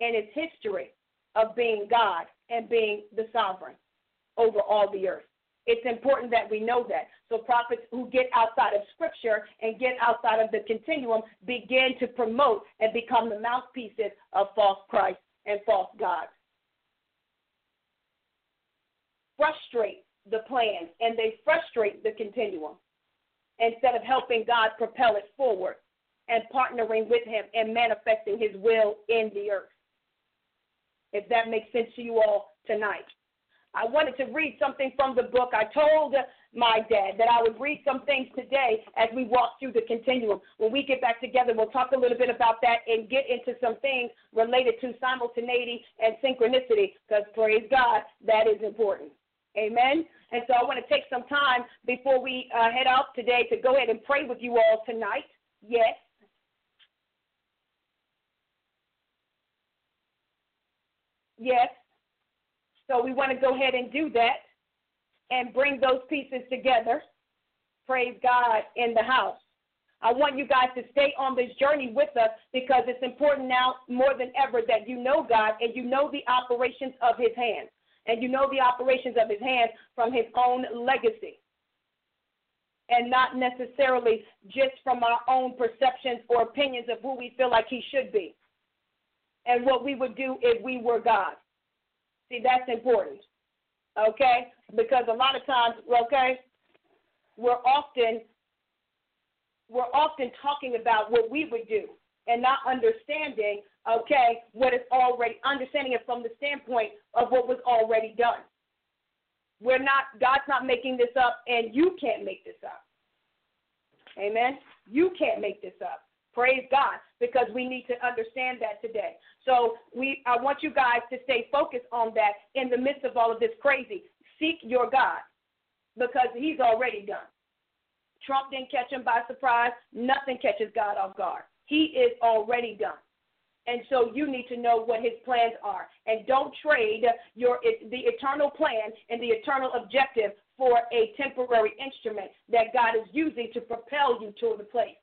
E: in his history of being God and being the sovereign over all the earth. It's important that we know that. So prophets who get outside of scripture and get outside of the continuum begin to promote and become the mouthpieces of false Christ and false gods. Frustrate the plan and they frustrate the continuum instead of helping God propel it forward and partnering with Him and manifesting His will in the earth. If that makes sense to you all tonight. I wanted to read something from the book. I told my dad that I would read some things today as we walk through the continuum. When we get back together, we'll talk a little bit about that and get into some things related to simultaneity and synchronicity because, praise God, that is important. Amen. And so I want to take some time before we uh, head out today to go ahead and pray with you all tonight. Yes. Yes. So we want to go ahead and do that and bring those pieces together. Praise God in the house. I want you guys to stay on this journey with us because it's important now more than ever that you know God and you know the operations of His hands. And you know the operations of His hands from His own legacy. And not necessarily just from our own perceptions or opinions of who we feel like He should be. And what we would do if we were God. See, that's important. Okay? Because a lot of times, okay, we're often we're often talking about what we would do and not understanding, okay, what is already understanding it from the standpoint of what was already done. We're not God's not making this up and you can't make this up. Amen. You can't make this up. Praise God, because we need to understand that today. So we, I want you guys to stay focused on that in the midst of all of this crazy. Seek your God, because He's already done. Trump didn't catch him by surprise. Nothing catches God off guard. He is already done. And so you need to know what his plans are. And don't trade your the eternal plan and the eternal objective for a temporary instrument that God is using to propel you to the place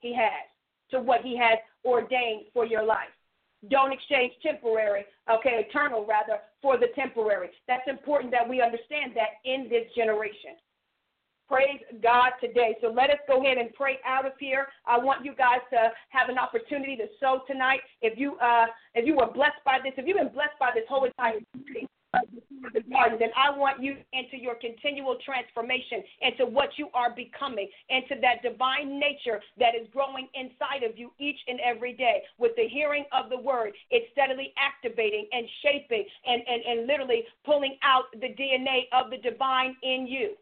E: he has to what He has ordained for your life. Don't exchange temporary, okay, eternal rather, for the temporary. That's important that we understand that in this generation. Praise God today. So let us go ahead and pray out of here. I want you guys to have an opportunity to sow tonight. If you uh, if you were blessed by this, if you've been blessed by this whole entire garden, then I want you into your continual transformation, into what you are becoming, into that divine nature that is growing inside of you each and every day. With the hearing of the word, it's steadily activating and shaping and, and, and literally pulling out the DNA of the divine in you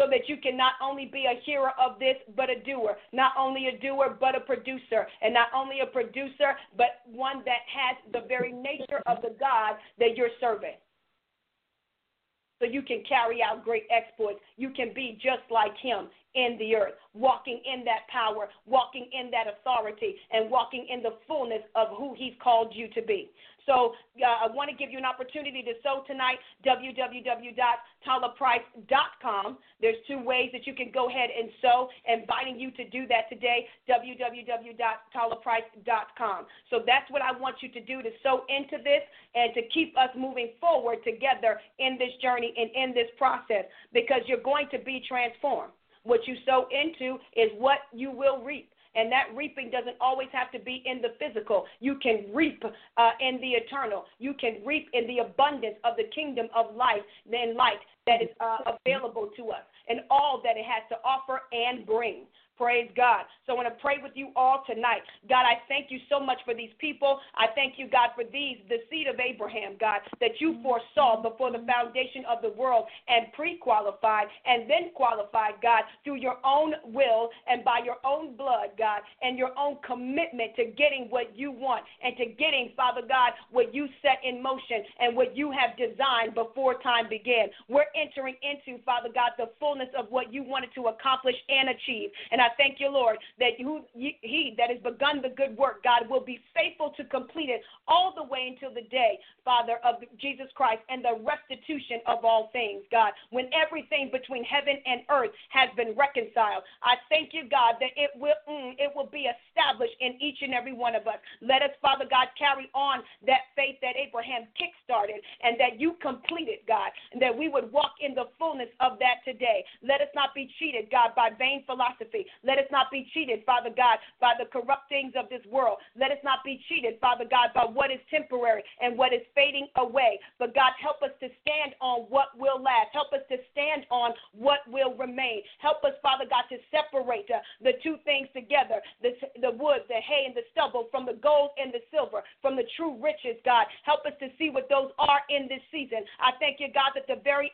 E: so that you can not only be a hearer of this, but a doer. Not only a doer, but a producer. And not only a producer, but one that has the very nature of the God that you're serving. So you can carry out great exploits. You can be just like him in the earth, walking in that power, walking in that authority, and walking in the fullness of who he's called you to be. So uh, I want to give you an opportunity to sow tonight, www.talaprice.com. There's two ways that you can go ahead and sow, inviting you to do that today, www.talaprice.com. So that's what I want you to do to sow into this and to keep us moving forward together in this journey and in this process because you're going to be transformed. What you sow into is what you will reap. And that reaping doesn't always have to be in the physical. You can reap uh, in the eternal. You can reap in the abundance of the kingdom of life, then light that is uh, available to us, and all that it has to offer and bring. Praise God. So I want to pray with you all tonight. God, I thank you so much for these people. I thank you, God, for these, the seed of Abraham, God, that you foresaw before the foundation of the world and pre qualified and then qualified, God, through your own will and by your own blood, God, and your own commitment to getting what you want and to getting, Father God, what you set in motion and what you have designed before time began. We're entering into, Father God, the fullness of what you wanted to accomplish and achieve. And I thank you, Lord, that who, he that has begun the good work, God, will be faithful to complete it all the way until the day, Father, of Jesus Christ and the restitution of all things, God, when everything between heaven and earth has been reconciled. I thank you, God, that it will mm, it will be established in each and every one of us. Let us, Father God, carry on that faith that Abraham kickstarted and that you completed, God, and that we would walk in the fullness of that today. Let us not be cheated, God, by vain philosophy. Let us not be cheated, Father God, by the corrupt things of this world. Let us not be cheated, Father God, by what is temporary and what is fading away. But God, help us to stand on what will last. Help us to stand on what will remain. Help us, Father God, to separate uh, the two things together the, the wood, the hay, and the stubble from the gold and the silver, from the true riches, God. Help us to see what those are in this season. I thank you, God, that the very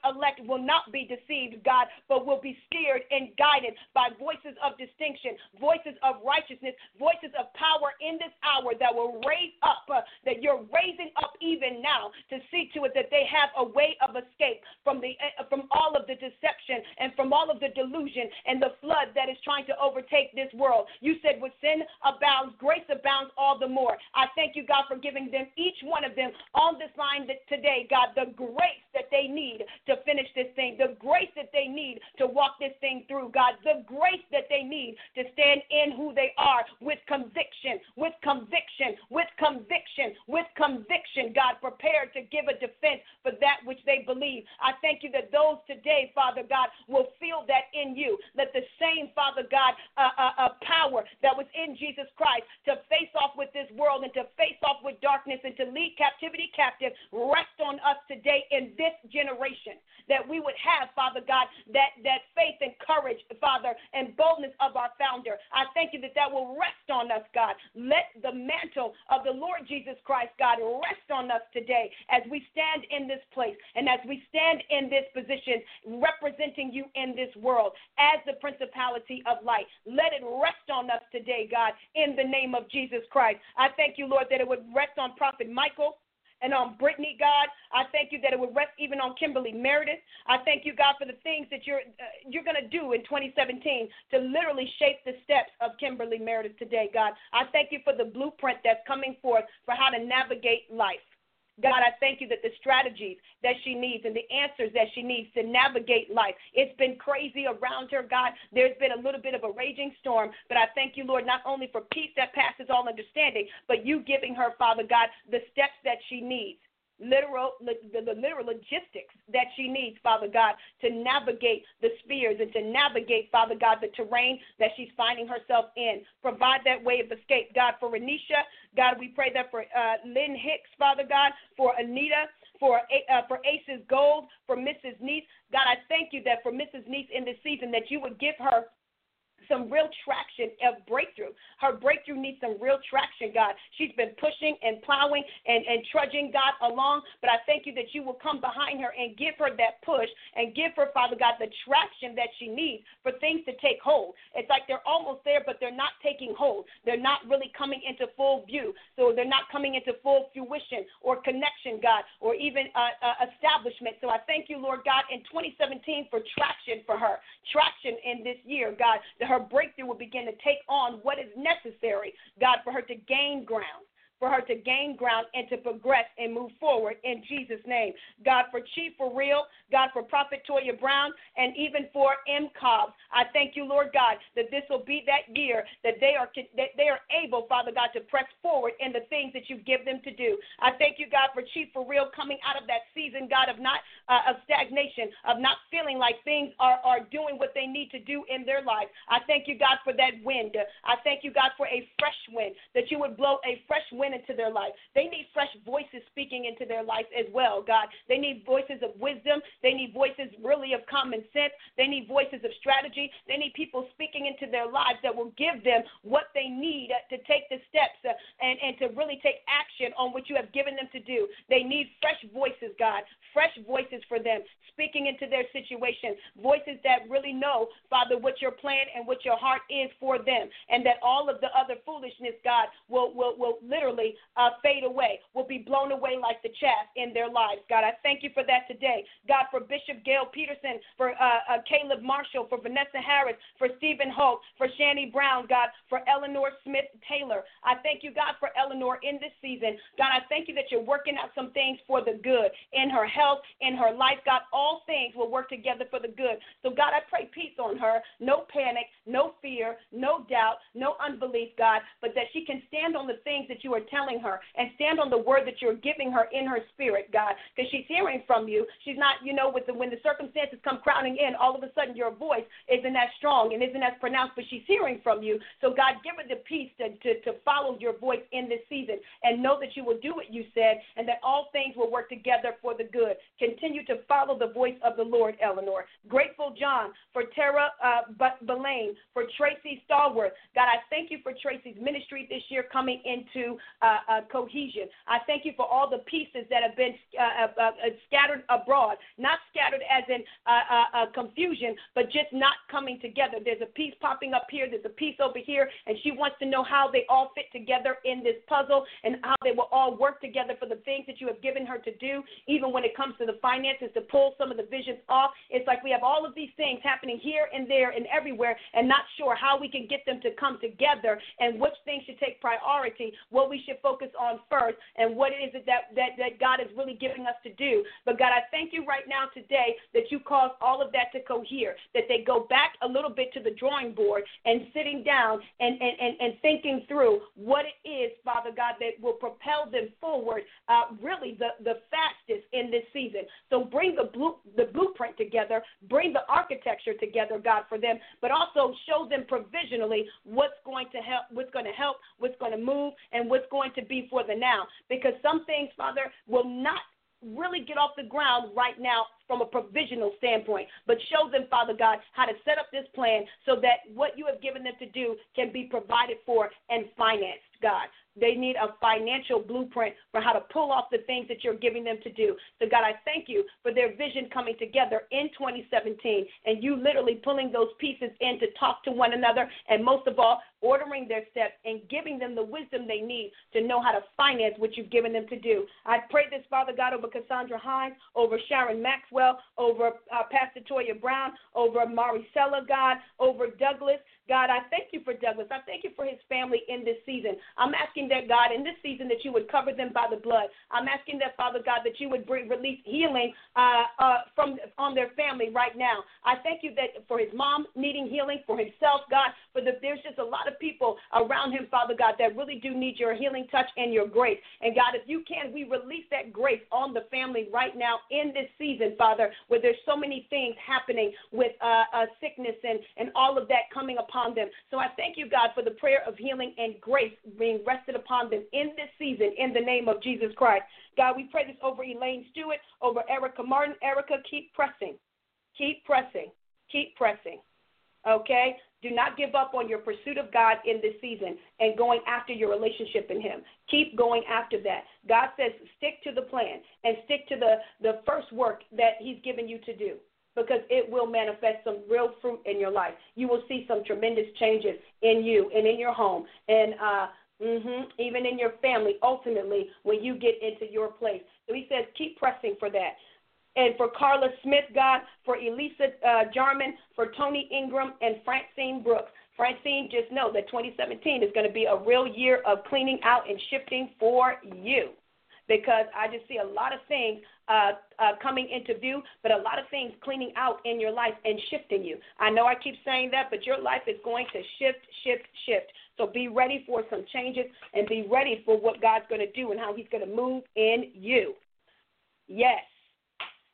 E: will not be deceived, God, but will be steered and guided by voices of distinction, voices of righteousness, voices of power in this hour that will raise up, uh, that you're raising up even now to see to it that they have a way of escape from the uh, from all of the deception and from all of the delusion and the flood that is trying to overtake this world. You said, "With sin abounds, grace abounds all the more." I thank you, God, for giving them each one of them on this line today, God, the grace that they need to finish this thing, the grace that they need to walk this thing through, God, the grace that they need to stand in who they are with conviction, with conviction, with conviction, with conviction, God, prepared to give a defense for that which they believe. I thank you that those today, Father God, will feel that in you. Let the same, Father God, uh, uh, uh, power that was in Jesus Christ to face off with this world and to face off with darkness and to lead captivity captive rest on us today in this generation. That we would have, Father God, that, that faith and courage, Father, and boldness of our founder. I thank you that that will rest on us, God. Let the mantle of the Lord Jesus Christ, God, rest on us today as we stand in this place and as we stand in this position representing you in this world as the principality of light. Let it rest on us today, God, in the name of Jesus Christ. I thank you, Lord, that it would rest on Prophet Michael and on Brittany, God. I thank you that it would rest even on Kimberly Meredith. I thank you, God, for the things that you're uh, you're going to do in 2017 to literally shape the steps of Kimberly Meredith today, God. I thank you for the blueprint that's coming forth for how to navigate life. God, I thank you that the strategies that she needs and the answers that she needs to navigate life. It's been crazy around her, God. There's been a little bit of a raging storm, but I thank you, Lord, not only for peace that passes all understanding, but you giving her, Father God, the steps that she needs literal the, the, literal logistics that she needs, Father God, to navigate the spheres and to navigate, Father God, the terrain that she's finding herself in. Provide that way of escape, God, for Renisha. God, we pray that for uh, Lynn Hicks, Father God, for Anita. For uh, for Ace's Gold, for Mrs. Neese, God, I thank you that for Mrs. Neese in this season, that you would give her some real traction of breakthrough. Her breakthrough needs some real traction, God. She's been pushing and plowing and, and trudging, God, along. But I thank you that you will come behind her and give her that push and give her, Father God, the traction that she needs for things to take hold. It's like they're almost there, but they're not taking hold. They're not really coming into full view. So they're not coming into full fruition or connection, God, or even uh, uh, establishment. So I thank you, Lord God, in 2017 for traction for her, traction in this year, God. Her breakthrough will begin to take on what is necessary, God, for her to gain ground for her to gain ground and to progress and move forward in Jesus' name. God, for Chief for real, God, for Prophet Toya Brown, and even for M. Cobb. I thank you, Lord God, that this will be that year that they are that they are able, Father God, to press forward in the things that you give them to do. I thank you, God, for Chief for real coming out of that season, God, of not uh, of stagnation, of not feeling like things are are doing what they need to do in their life. I thank you, God, for that wind. I thank you, God, for a fresh wind that you would blow a fresh wind into their life. They need fresh voices speaking into their life as well, God. They need voices of wisdom. They need voices really of common sense. They need voices of strategy. They need people speaking into their lives that will give them what they need to take the steps uh, and, and to really take action on what you have given them to do. They need fresh voices, God, fresh voices for them, speaking into their situation, voices that really know, Father, what your plan and what your heart is for them, and that all of the other foolishness, God, will, will, will literally uh, fade away, will be blown away like the chaff in their lives. God, I thank you for that today. God, for Bishop Gail Peterson, for uh, uh, Caleb Marshall, for Vanessa Harris, for Stephen Hope, for Shanny Brown, God, for Eleanor Smith Taylor. I thank you, God, for Eleanor in this season. God, I thank you that you're working out some things for the good in her health, in her life. God, all things will work together for the good. So, God, I pray peace on her. No panic, no fear, no doubt, no unbelief, God, but that she can stand on the things that you are telling her and stand on the word that you're giving her in her spirit, God, because she's hearing from you. She's not, you know, with the, when the circumstances come crowding in, all of a sudden your voice isn't as strong and isn't as pronounced, but she's hearing from you. So, God, give her the peace to, to, to follow your voice in this season and know that you will do what you said and that all things will work together for the good. Continue to follow the voice of the Lord, Eleanor. Grateful John for Tara uh, Belaine, for Tracy Stallworth. God, I thank you for Tracy's ministry this year coming into uh, uh, cohesion. I thank you for all the pieces that have been uh, uh, uh, scattered abroad, not scattered as in confusion, but just not coming together. There's a piece popping up here, there's a piece over here, and she wants to know how they all fit together in this puzzle and how they will all work together for the things that you have given her to do, even when it comes to the finances to pull some of the visions off. It's like we have all of these things happening here and there and everywhere and not sure how we can get them to come together and which things should take priority, what we should focus on first, and what it is that, that, that God is really giving us to do. But God, I thank you right now today that you cause all of that to cohere, that they go back a little bit to the drawing board and sitting down and, and, and, and thinking through what it is, Father God, that will propel them forward uh, really the, the fastest in this season. So bring the, the blueprint together, bring the architecture together, God, for them, but also show them provisionally what's going to help, what's going to help, what's going to move, and what's going to be for the now. Because some things, Father, will not really get off the ground right now from a provisional standpoint, but show them, Father God, how to set up this plan so that what you have given them to do can be provided for and financed, God. They need a financial blueprint for how to pull off the things that you're giving them to do. So, God, I thank you for their vision coming together in 2017 and you literally pulling those pieces in to talk to one another and, most of all, ordering their steps and giving them the wisdom they need to know how to finance what you've given them to do. I pray this, Father God, over Cassandra Hines, over Sharon Maxwell, over uh, Pastor Toya Brown, over Maricela, God, over Douglas. God, I thank you for Douglas. I thank you for his family in this season. I'm asking that, God, in this season that you would cover them by the blood. I'm asking that, Father God, that you would bring release healing uh, uh, from on their family right now. I thank you that for his mom needing healing, for himself, God, for the, there's just a lot of people around him, Father God, that really do need your healing touch and your grace. And God, if you can, we release that grace on the family right now in this season, Father, where there's so many things happening with uh, uh, sickness and, and all of that coming upon them. So I thank you, God, for the prayer of healing and grace being rested upon them in this season in the name of Jesus Christ. God, we pray this over Elaine Stewart, over Erica Martin. Erica, keep pressing. Keep pressing. Keep pressing. Okay? Do not give up on your pursuit of God in this season and going after your relationship in Him. Keep going after that. God says stick to the plan and stick to the, the first work that He's given you to do because it will manifest some real fruit in your life. You will see some tremendous changes in you and in your home and uh, mm-hmm, even in your family ultimately when you get into your place. So he says, keep pressing for that. And for Carla Smith, God, for Elisa uh, Jarman, for Tony Ingram, and Francine Brooks, Francine, just know that 2017 is going to be a real year of cleaning out and shifting for you because I just see a lot of things uh, uh, coming into view, but a lot of things cleaning out in your life and shifting you. I know I keep saying that, but your life is going to shift, shift, shift. So be ready for some changes and be ready for what God's going to do and how He's going to move in you. Yes.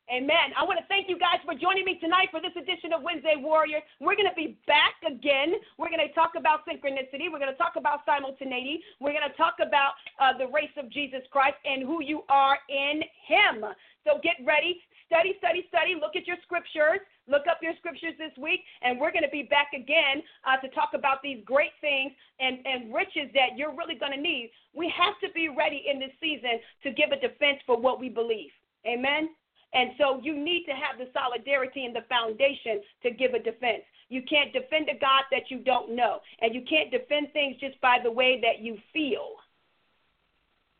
E: Amen. I want to thank you guys for joining me tonight for this edition of Wednesday Warriors. We're going to be back again. We're going to talk about synchronicity. We're going to talk about simultaneity. We're going to talk about uh, the race of Jesus Christ and who you are in Him. So get ready. Study, study, study. Look at your scriptures. Look up your scriptures this week, and we're going to be back again uh, to talk about these great things and, and riches that you're really going to need. We have to be ready in this season to give a defense for what we believe. Amen. And so you need to have the solidarity and the foundation to give a defense. You can't defend a God that you don't know. And you can't defend things just by the way that you feel.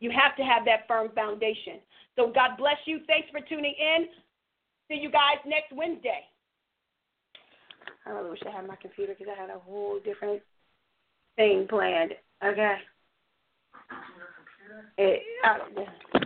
E: You have to have that firm foundation. So God bless you. Thanks for tuning in. See you guys next Wednesday. I really wish I had my computer because I had a whole different thing planned. Okay. It, I don't know.